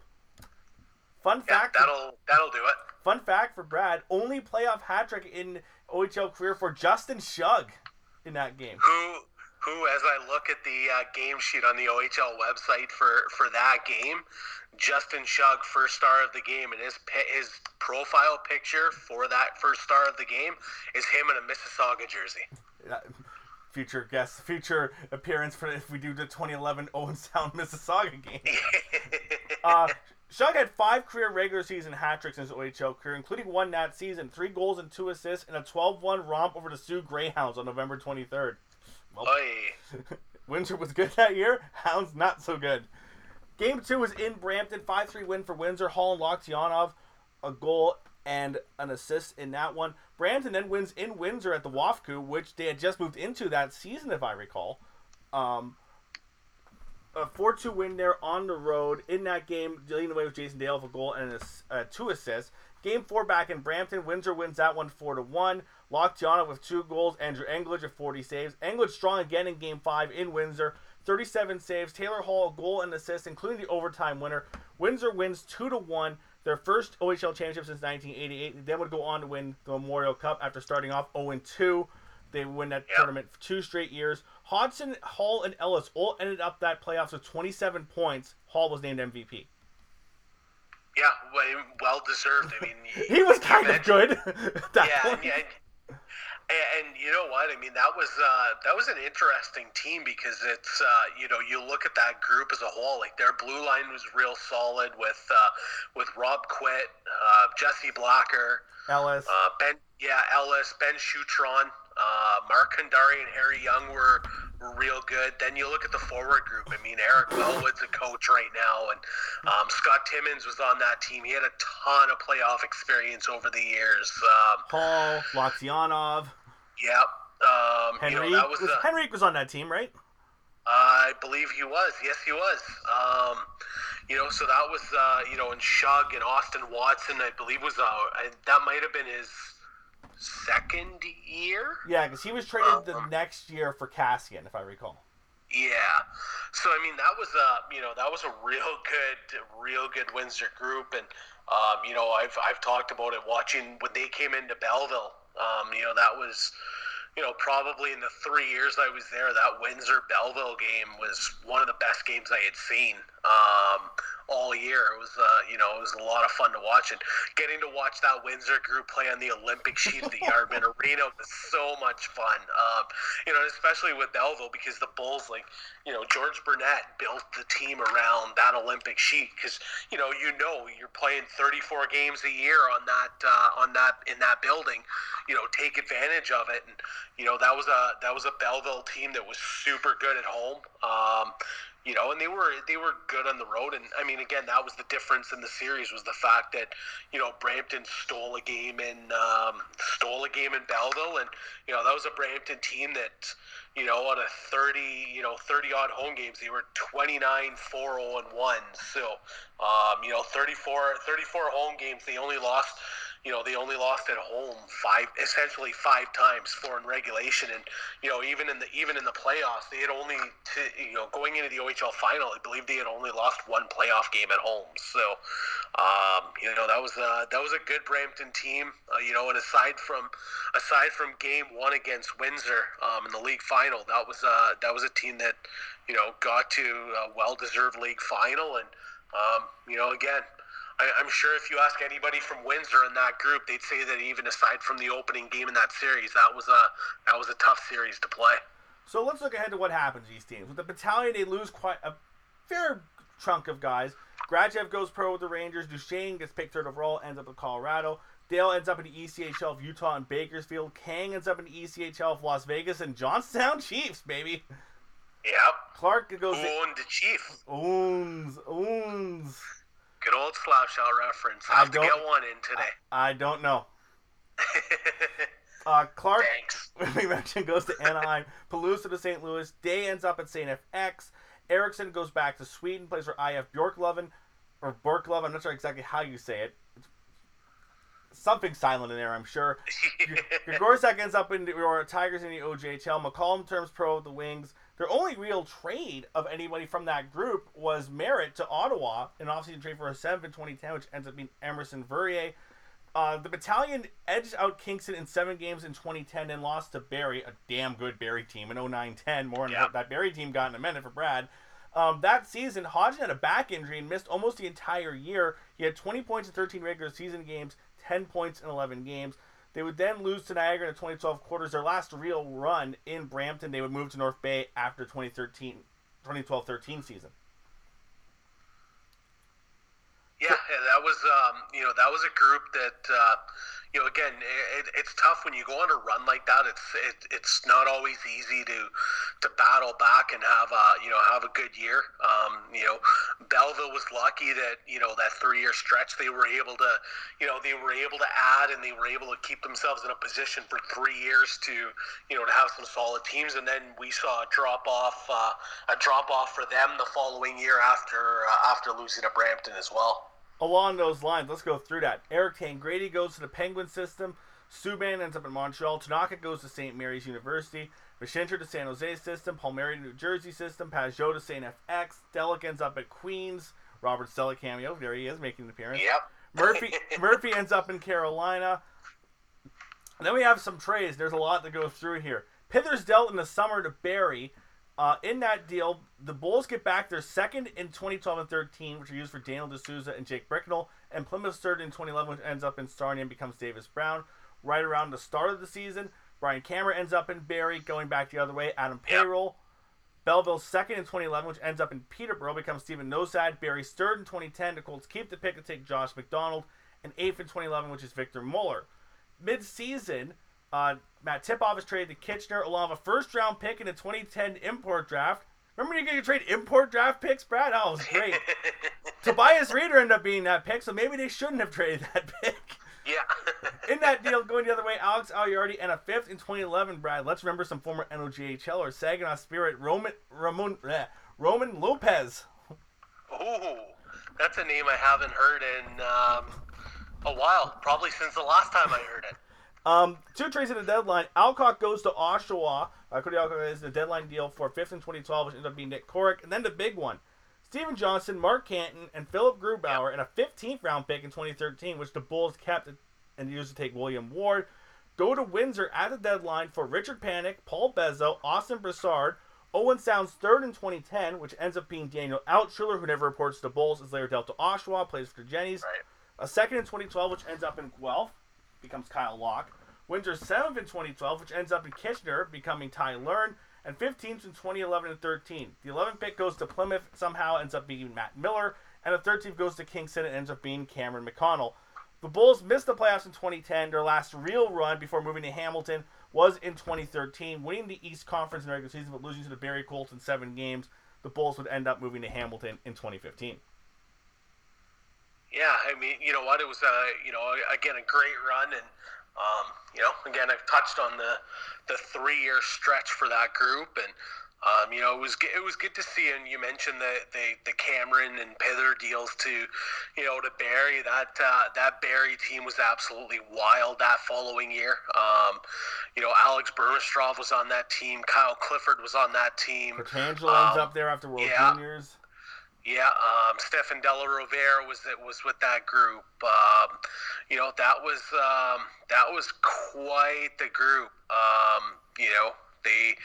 fun Yeah, fact. that'll that'll do it. Fun fact for Brad: only playoff hat trick in OHL career for Justin Shugg in that game. Who who, as I look at the uh, game sheet on the OHL website for for that game, Justin Shugg, first star of the game, and his his profile picture for that first star of the game is him in a Mississauga jersey. Uh, future guest, future appearance for if we do the 2011 Owen Sound Mississauga game. [laughs] uh, Shugg had five career regular season hat tricks in his OHL career, including one that season, three goals and two assists, and a 12-1 romp over the Soo Greyhounds on November 23rd. Well, [laughs] Windsor was good that year. Hounds not so good. Game two was in Brampton, 5-3 win for Windsor. Hall and Loktionov, a goal and an assist in that one. Brampton then wins in Windsor at the WFCU, which they had just moved into that season, if I recall. Um, a 4-2 win there on the road. In that game, dealing away with Jason Dale a goal and a, uh, two assists. Game four back in Brampton. Windsor wins that one 4 to 1. Loktionov with two goals. Andrew Engelage with 40 saves. Engelage strong again in game five in Windsor. 37 saves. Taylor Hall, a goal and assist, including the overtime winner. Windsor wins 2 to 1. Their first OHL championship since 1988. They then would go on to win the Memorial Cup after starting off 0 2. They win that Yep. tournament for two straight years. Hodgson, Hall, and Ellis all ended up that playoffs with 27 points. Hall was named MVP. yeah, well deserved. I mean, [laughs] He was kind of good. [laughs] that yeah, and, yeah, and, and you know what? I mean, that was uh, that was an interesting team because it's uh, you know you look at that group as a whole. Like their blue line was real solid with uh, with Rob Quit, uh, Jesse Blacker, Ellis. uh, Ben yeah Ellis, Ben Shutron, uh, Mark Cundari, and Harry Young were were real good. Then you look at the forward group. I mean, Eric Wellwood's a coach right now, and um, Scott Timmins was on that team. He had a ton of playoff experience over the years. Um, Hall, Loktionov, Yep. Um, you know, that was was, Henrique was on that team, right? I believe he was. Yes, he was. Um, you know, so that was, uh, you know, and Shugg and Austin Watson, I believe was, uh, I- that might have been his second year. Yeah, because he was traded the Um, next year for Cassian, if I recall. Yeah. So I mean, that was a you know that was a real [laughs] good, real good Windsor group, and um, you know I've I've talked about it watching when they came into Belleville. Um, you know that was. You know, probably in the three years I was there, that Windsor Belleville game was one of the best games I had seen um, all year. It was, uh, you know, it was a lot of fun to watch, and getting to watch that Windsor group play on the Olympic sheet of the [laughs] Yardmen Arena was so much fun. Um, you know, especially with Belleville because the Bulls, like, you know, George Burnett built the team around that Olympic sheet because you know, you know, you're playing 34 games a year on that uh, on that in that building. You know, take advantage of it, and you know that was a that was a Belleville team that was super good at home. Um, you know, and they were they were good on the road. And I mean, again, that was the difference in the series was the fact that you know Brampton stole a game in um, stole a game in Belleville, and you know that was a Brampton team that you know out of 30 you know 30 odd home games they were 29 4 0 and 1 so um, you know 34 34 home games they only lost you know they only lost at home five essentially five times four in regulation. And you know even in the even in the playoffs they had only to, you know going into the OHL final I believe they had only lost one playoff game at home. So um, you know that was a, that was a good Brampton team uh, you know and aside from aside from game one against Windsor um, in the league final that was uh, that was a team that you know got to a well deserved league final. And um, you know again I, I'm sure if you ask anybody from Windsor in that group, they'd say that even aside from the opening game in that series, that was a that was a tough series to play. So let's look ahead to what happens to these teams. With the battalion, they lose quite a fair chunk of guys. Grachev goes pro with the Rangers. Duchene gets picked third overall, ends up with Colorado. Dale ends up in the ECHL of Utah and Bakersfield. Kang ends up in the ECHL of Las Vegas and Johnstown [laughs] Chiefs, baby. Yep. Clark goes owned the Chief? Oons, Oons. Good old Slouchall reference. I Have to get one in today. I don't know. [laughs] Uh, Clark, Thanks. [laughs] we mentioned, goes to Anaheim. Palusa to St. Louis. Day ends up at St. FX. Erickson goes back to Sweden, plays for IF Bjorklöven, or Borklöv. I'm not sure exactly how you say it. Something silent in there, I'm sure. [laughs] Gregorczak ends up in the or Tigers in the OJHL. McCollum turns pro with the Wings. Their only real trade of anybody from that group was Merritt to Ottawa, an offseason trade for a 7 in 2010, which ends up being Emerson Verrier. Uh, the battalion edged out Kingston in seven games in 2010 and lost to Barrie, a damn good Barrie team in 09-10. More on Yeah. that Barrie team got in a minute for Brad. Um, that season, Hodgson had a back injury and missed almost the entire year. He had 20 points in 13 regular season games, 10 points in 11 games. They would then lose to Niagara in the 2012 quarters. Their last real run in Brampton, they would move to North Bay after 2013, 2012-13 season. Yeah, that was um, you know that was a group that uh, you know again it, it's tough when you go on a run like that. It's it, it's not always easy to to battle back and have a you know have a good year. Um, you know, Belleville was lucky that you know that three year stretch they were able to you know they were able to add and they were able to keep themselves in a position for three years to you know to have some solid teams. And then we saw a drop off uh, a drop off for them the following year after uh, after losing to Brampton as well. Along those lines, let's go through that. Eric Tangradi goes to the Penguin system. Subban ends up in Montreal. Tanaka goes to St. Mary's University. Mashinter to San Jose system. Palmieri to New Jersey system. Pajot to St. FX. Delic ends up at Queens. Robert Stella cameo. There he is making an appearance. Yep. Murphy [laughs] Murphy ends up in Carolina. And then we have some trades. There's a lot to go through here. Pithers dealt in the summer to Barrie. Uh, in that deal, the Bulls get back their second in 2012 and 13, which are used for Daniel D'Souza and Jake Bricknell, and Plymouth's third in 2011, which ends up in Starny and becomes Davis Brown. Right around the start of the season, Brian Cameron ends up in Barrie, going back the other way. Adam Yep. Payroll. Belleville's second in 2011, which ends up in Peterborough, becomes Stephen Nosad. Barrie's third in 2010. The Colts keep the pick and take Josh McDonald. And eighth in 2011, which is Victor Muller. Mid-season, uh, Matt Tipoff is traded to Kitchener along with a first-round pick in the 2010 import draft. Remember you get your trade import draft picks, Brad? Oh, it was great. [laughs] Tobias Rieder ended up being that pick, so maybe they shouldn't have traded that [laughs] pick. Yeah. [laughs] In that deal, going the other way, Alex Aleardi and a fifth in 2011, Brad. Let's remember some former NOGHL or Saginaw Spirit Roman Ramon bleh, Roman Lopez. Ooh, that's a name I haven't heard in um, a while. Probably since the last time I heard it. Um, two trades at the deadline. Alcock goes to Oshawa. Uh, Cody Alcock is the deadline deal for fifth in 2012, which ended up being Nick Corrick. And then the big one. Stephen Johnson, Mark Canton, and Philip Grubauer, and a 15th round pick in 2013, which the Bulls kept and used to take William Ward, go to Windsor at the deadline for Richard Panik, Paul Bezzo, Austin Broussard, Owen Sounds third in 2010, which ends up being Daniel Outschiller, who never reports to Bulls, is later dealt to Oshawa, plays for Jenny's. Right. A second in 2012, which ends up in Guelph, becomes Kyle Locke. Windsor seventh in 2012, which ends up in Kitchener, becoming Ty Learn. And 15th in 2011 and 13. The 11th pick goes to Plymouth, somehow ends up being Matt Miller. And the 13th goes to Kingston and ends up being Cameron McConnell. The Bulls missed the playoffs in 2010. Their last real run before moving to Hamilton was in 2013, winning the East Conference in the regular season, but losing to the Barrie Colts in seven games. The Bulls would end up moving to Hamilton in 2015. Yeah, I mean, you know what? It was, uh, you know, again, a great run, and um, you know, again, I've touched on the the three year stretch for that group, and um, you know, it was it was good to see. And you mentioned the the, the Cameron and Pither deals to, you know, to Barrie. That uh, that Barrie team was absolutely wild that following year. Um, you know, Alex Burmistrov was on that team. Kyle Clifford was on that team. Pietrangelo ends Um, up there after World yeah. Juniors. Yeah, um, Stefan Della Rovere was that was with that group. Um, you know, that was um, that was quite the group. Um, you know, they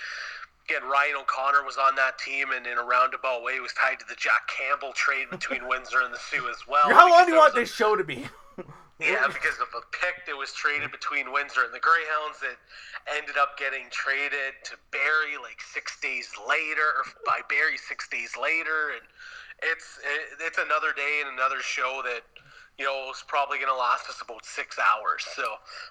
again Ryan O'Connor was on that team, and in a roundabout way was tied to the Jack Campbell trade between [laughs] Windsor and the Soo as well. How long do you want a- this show to be? [laughs] yeah, because of a pick that was traded between Windsor and the Greyhounds that ended up getting traded to Barrie like six days later, or by Barrie six days later, and it's it, it's another day and another show that you know is probably going to last us about six hours. So,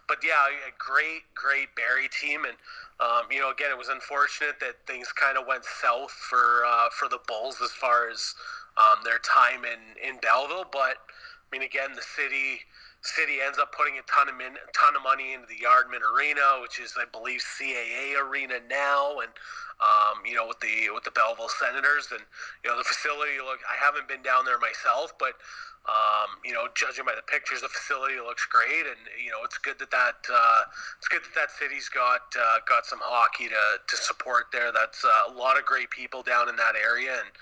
but yeah, a great great Barrie team, and um, you know again it was unfortunate that things kind of went south for uh, for the Bulls as far as um, their time in in Belleville, but I mean again the city city ends up putting a ton of min, a ton of money into the Yardmen Arena, which is I believe CAA Arena now, and um, you know with the with the Belleville Senators, and you know the facility. Look, I haven't been down there myself, but um, you know, judging by the pictures, the facility looks great, and you know, it's good that that uh, it's good that that city's got uh, got some hockey to, to support there. That's uh, a lot of great people down in that area, and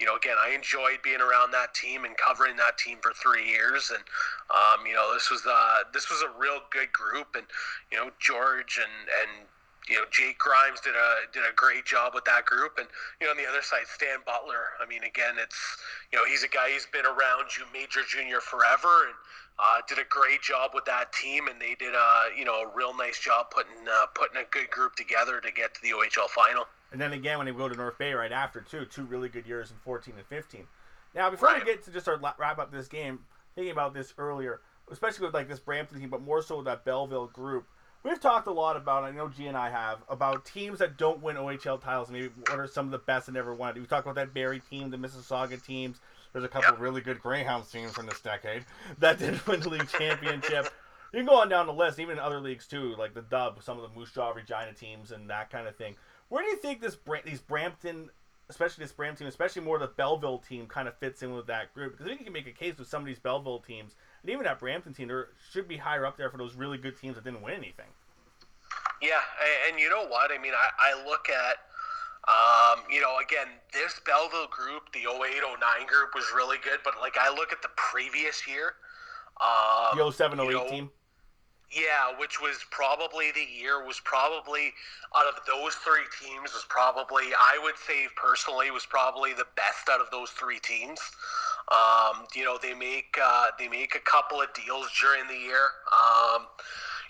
you know, again, I enjoyed being around that team and covering that team for three years, and um, you know, this was uh, this was a real good group, and you know, George and and you know Jake Grimes did a did a great job with that group, and you know on the other side Stan Butler. I mean, again, it's you know he's a guy who's been around you Major Junior forever, and uh, did a great job with that team, and they did a you know a real nice job putting uh, putting a good group together to get to the OHL final. And then again, when they go to North Bay right after too, two really good years in 14 and 15. Now, before Right. we get to just la- wrap up this game, thinking about this earlier, especially with like this Brampton team, but more so with that Belleville group. We've talked a lot about, I know G and I have, about teams that don't win OHL titles. Maybe what are some of the best that never won. We talked about that Barrie team, the Mississauga teams. There's a couple Yep. of really good Greyhounds teams from this decade [laughs] that did win the league championship. You can go on down the list, even in other leagues too, like the Dub, some of the Moose Jaw Regina teams, and that kind of thing. Where do you think this these Brampton, especially this Brampton team, especially more the Belleville team, kind of fits in with that group? Because I think you can make a case with some of these Belleville teams, and even that Brampton team, there should be higher up there for those really good teams that didn't win anything. Yeah, and you know what? I mean, I, I look at, um, you know, again, this Belleville group, the 08 09 group was really good, but like I look at the previous year. Um, The 07 08 you know, team. Yeah, which was probably the year was probably out of those three teams was probably I would say personally was probably the best out of those three teams. Um, you know they make uh, they make a couple of deals during the year. Um,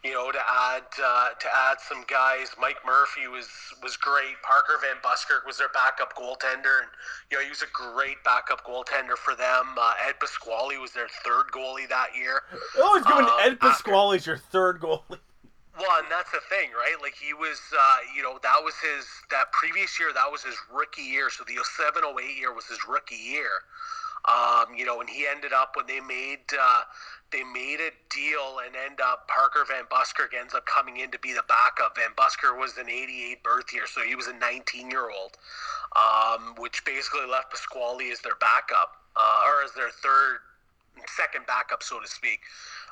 you know to add uh, to add some guys. Mike Murphy was was great. Parker Van Buskirk was their backup goaltender, and you know he was a great backup goaltender for them. Uh, Ed Pasquale was their third goalie that year. They're always um, Ed Pasquale as your third goalie. [laughs] Well, and that's the thing, right? Like he was, uh, you know, that was his that previous year. That was his rookie year. So the 708 year was his rookie year. Um, you know, and he ended up when they made uh, they made a deal and end up Parker Van Buskirk ends up coming in to be the backup. Van Buskirk was an 88 birth year, so he was a 19 year old, um, which basically left Pasquale as their backup uh, or as their third second backup, so to speak.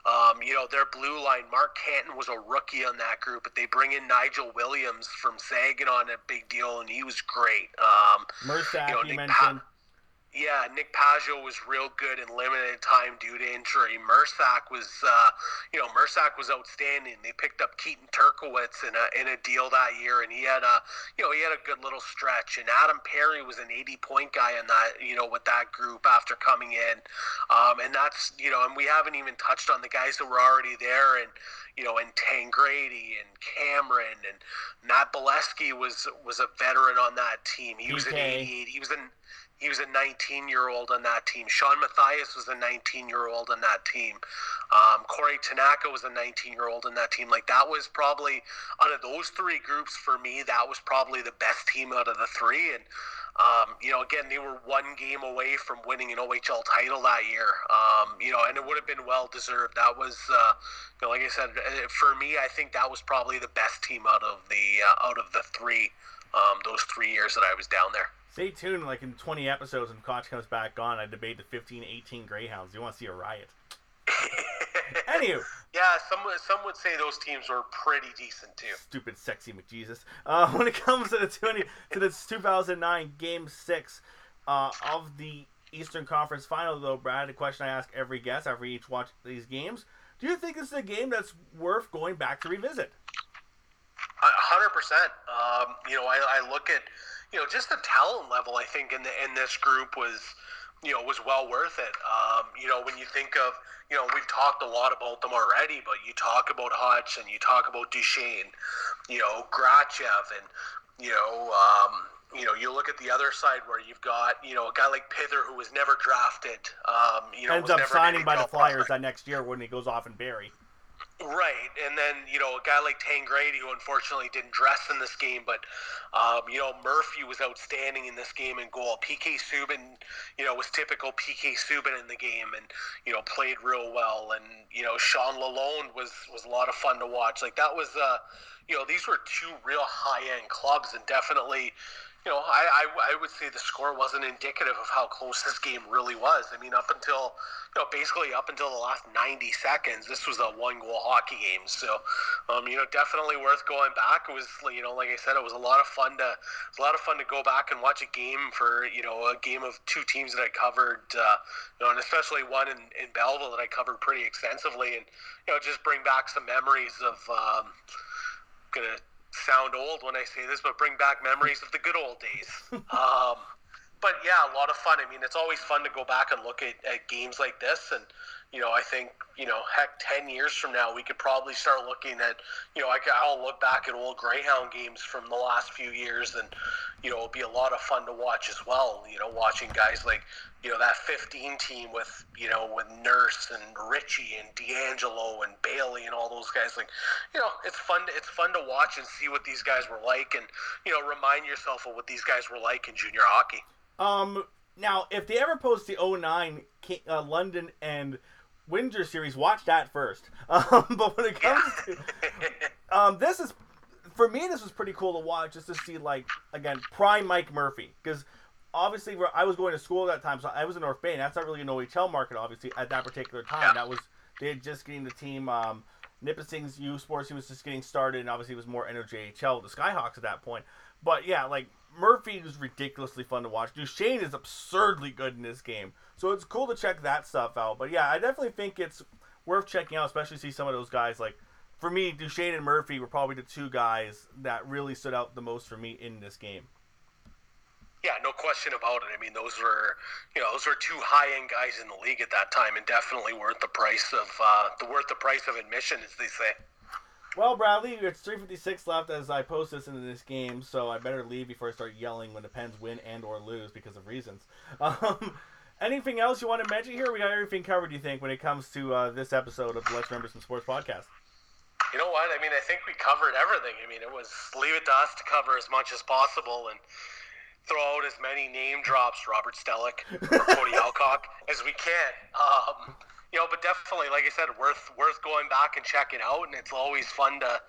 Um, you know, their blue line, Mark Canton was a rookie on that group, but they bring in Nigel Williams from Saginaw on a big deal, and he was great. Um, Mursak, you know, you mentioned. Yeah, Nick Pajot was real good in limited time due to injury. Mursak was, uh, you know, Mursak was outstanding. They picked up Keaton Turkowitz in a in a deal that year, and he had a, you know, he had a good little stretch. And Adam Perry was an 80 point guy in that, you know, with that group after coming in. Um, and that's, you know, and we haven't even touched on the guys that were already there, and you know, and Tangradi and Cameron and Matt Bolesky was was a veteran on that team. He was an PK. 88. He was an he was a 19 year old on that team. Sean Matthias was a 19 year old on that team. Um, Corey Tanaka was a 19 year old on that team. Like that was probably out of those three groups for me, that was probably the best team out of the three. And um, you know, again, they were one game away from winning an OHL title that year. Um, you know, and it would have been well deserved. That was, uh, you know, like I said, uh, for me, I think that was probably the best team out of the uh, out of the three. Um, those three years that I was down there. Stay tuned, like in 20 episodes, when Koch comes back on, I debate the 15 18 Greyhounds. You want to see a riot. [laughs] Anywho, Yeah, some would- some would say those teams were pretty decent too. stupid, sexy McJesus. Uh, [laughs] when it comes to the 20 to this 2009 Game Six uh, of the Eastern Conference Final, though, Brad, a question I ask every guest after each watch these games: Do you think this is a game that's worth going back to revisit? A hundred percent. Um, you know, I, I look at, you know, just the talent level. I think in the in this group was, you know, was well worth it. Um, you know, when you think of, you know, we've talked a lot about them already, but you talk about Hutch and you talk about Duchene, you know, Grachev, and you know, um, you know, you look at the other side where you've got, you know, a guy like Pither who was never drafted. Um, you know, Ends up signing by the Flyers prospect. that next year when he goes off and Barrie. Right, and then you know a guy like Tangradi, who unfortunately didn't dress in this game, but um, you know Murphy was outstanding in this game in goal. PK Subban, you know, was typical PK Subban in the game, and you know played real well. And you know Sean Lalonde was was a lot of fun to watch. Like that was, uh, you know, these were two real high end clubs, and definitely, you know, I, I, I would say the score wasn't indicative of how close this game really was. I mean, up until, you know, basically up until the last 90 seconds, this was a one goal hockey game. So, um, you know, definitely worth going back. It was, you know, like I said, it was a lot of fun to, a lot of fun to go back and watch a game for, you know, a game of two teams that I covered, uh, you know, and especially one in, in Belleville that I covered pretty extensively and, you know, just bring back some memories of, um, gonna sound old when I say this, but bring back memories of the good old days. [laughs] um, but yeah, a lot of fun. I mean, it's always fun to go back and look at, at games like this. And, you know, I think, you know, heck, 10 years from now, we could probably start looking at, you know, I, I'll look back at old Greyhound games from the last few years and, you know, it'll be a lot of fun to watch as well. You know, watching guys like, you know, that 15 team with, you know, with Nurse and Richie and D'Angelo and Bailey and all those guys. Like, you know, it's fun. To, it's fun to watch and see what these guys were like and, you know, remind yourself of what these guys were like in junior hockey. Um, now, if they ever post the 09 uh, London and Windsor series, watch that first. [laughs] Um, but when it comes to [laughs] um, this is for me, this was pretty cool to watch just to see like again prime Mike Murphy because obviously I was going to school at that time, so I was in North Bay, and that's not really an OHL market obviously at that particular time. That was they had just getting the team. Um, Nipissing's U Sports, he was just getting started, and obviously it was more NOJHL, the Skyhawks at that point. But yeah, like Murphy is ridiculously fun to watch. Duchene is absurdly good in this game. So it's cool to check that stuff out. But yeah, I definitely think it's worth checking out, especially see some of those guys. Like for me, Duchene and Murphy were probably the two guys that really stood out the most for me in this game. Yeah, no question about it. I mean, those were, you know, those were two high-end guys in the league at that time, and definitely worth the price of uh, the worth the price of admission, as they say. Well, Bradley, it's 356 left as I post this into this game, so I better leave before I start yelling when the Pens win and or lose because of reasons. [laughs] Um, anything else you want to mention here? We got everything covered, you think, when it comes to uh, this episode of the Let's Remember Some Sports podcast? You know what? I mean, I think we covered everything. I mean, it was leave it to us to cover as much as possible and throw out as many name drops, Robert Stellick or [laughs] Cody Alcock, as we can. Um, you know, but definitely, like I said, worth worth going back and checking out, and it's always fun to,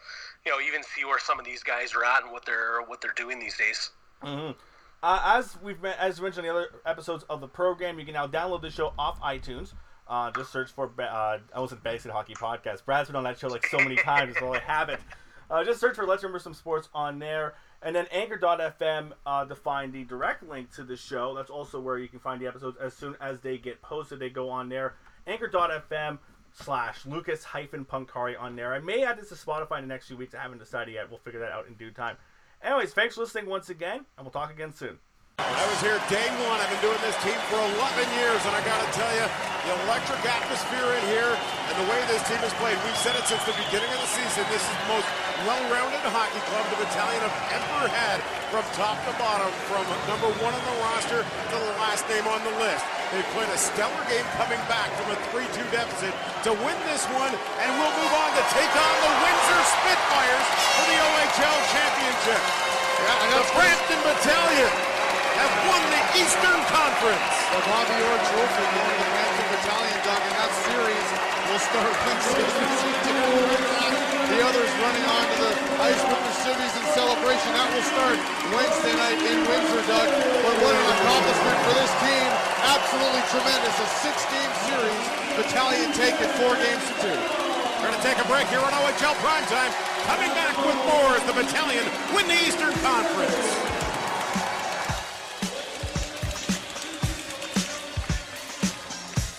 you know, even see where some of these guys are at and what they're what they're doing these days. Mm-hmm. Uh, as we've as mentioned in the other episodes of the program, you can now download the show off iTunes. Uh, just search for uh, I was at Basic Hockey Podcast. Brad's been on that show like so many times, so I have it. Uh, just search for Let's Remember Some Sports on there. And then Anchor.fm uh, to find the direct link to the show. That's also where you can find the episodes as soon as they get posted. They go on there. Anchor.fm slash Lucas hyphen Punkari on there. I may add this to Spotify in the next few weeks. I haven't decided yet. We'll figure that out in due time. Anyways, thanks for listening once again, and we'll talk again soon. I was here day one. I've been doing this team for 11 years, and I got to tell you, the electric atmosphere in here and the way this team has played, we've said it since the beginning of the season. This is the most well-rounded hockey club the battalion have ever had from top to bottom, from number one on the roster to the last name on the list. They've played a stellar game coming back from a 3-2 deficit to win this one, and we'll move on to take on the Windsor Spitfires for the OHL Championship. Yeah, the Brampton Battalion have won the Eastern Conference. The Bobby Orr Trophy going the Brampton Battalion, Doug, and that series will start Wednesday. [laughs] The others running on to the ice with the civvies in celebration. That will start Wednesday night in Windsor, Doug. But what an accomplishment for this team. Absolutely tremendous. A six-game series. Battalion take it four games to two. We're going to take a break here on OHL Primetime. Coming back with more as the Battalion win the Eastern Conference.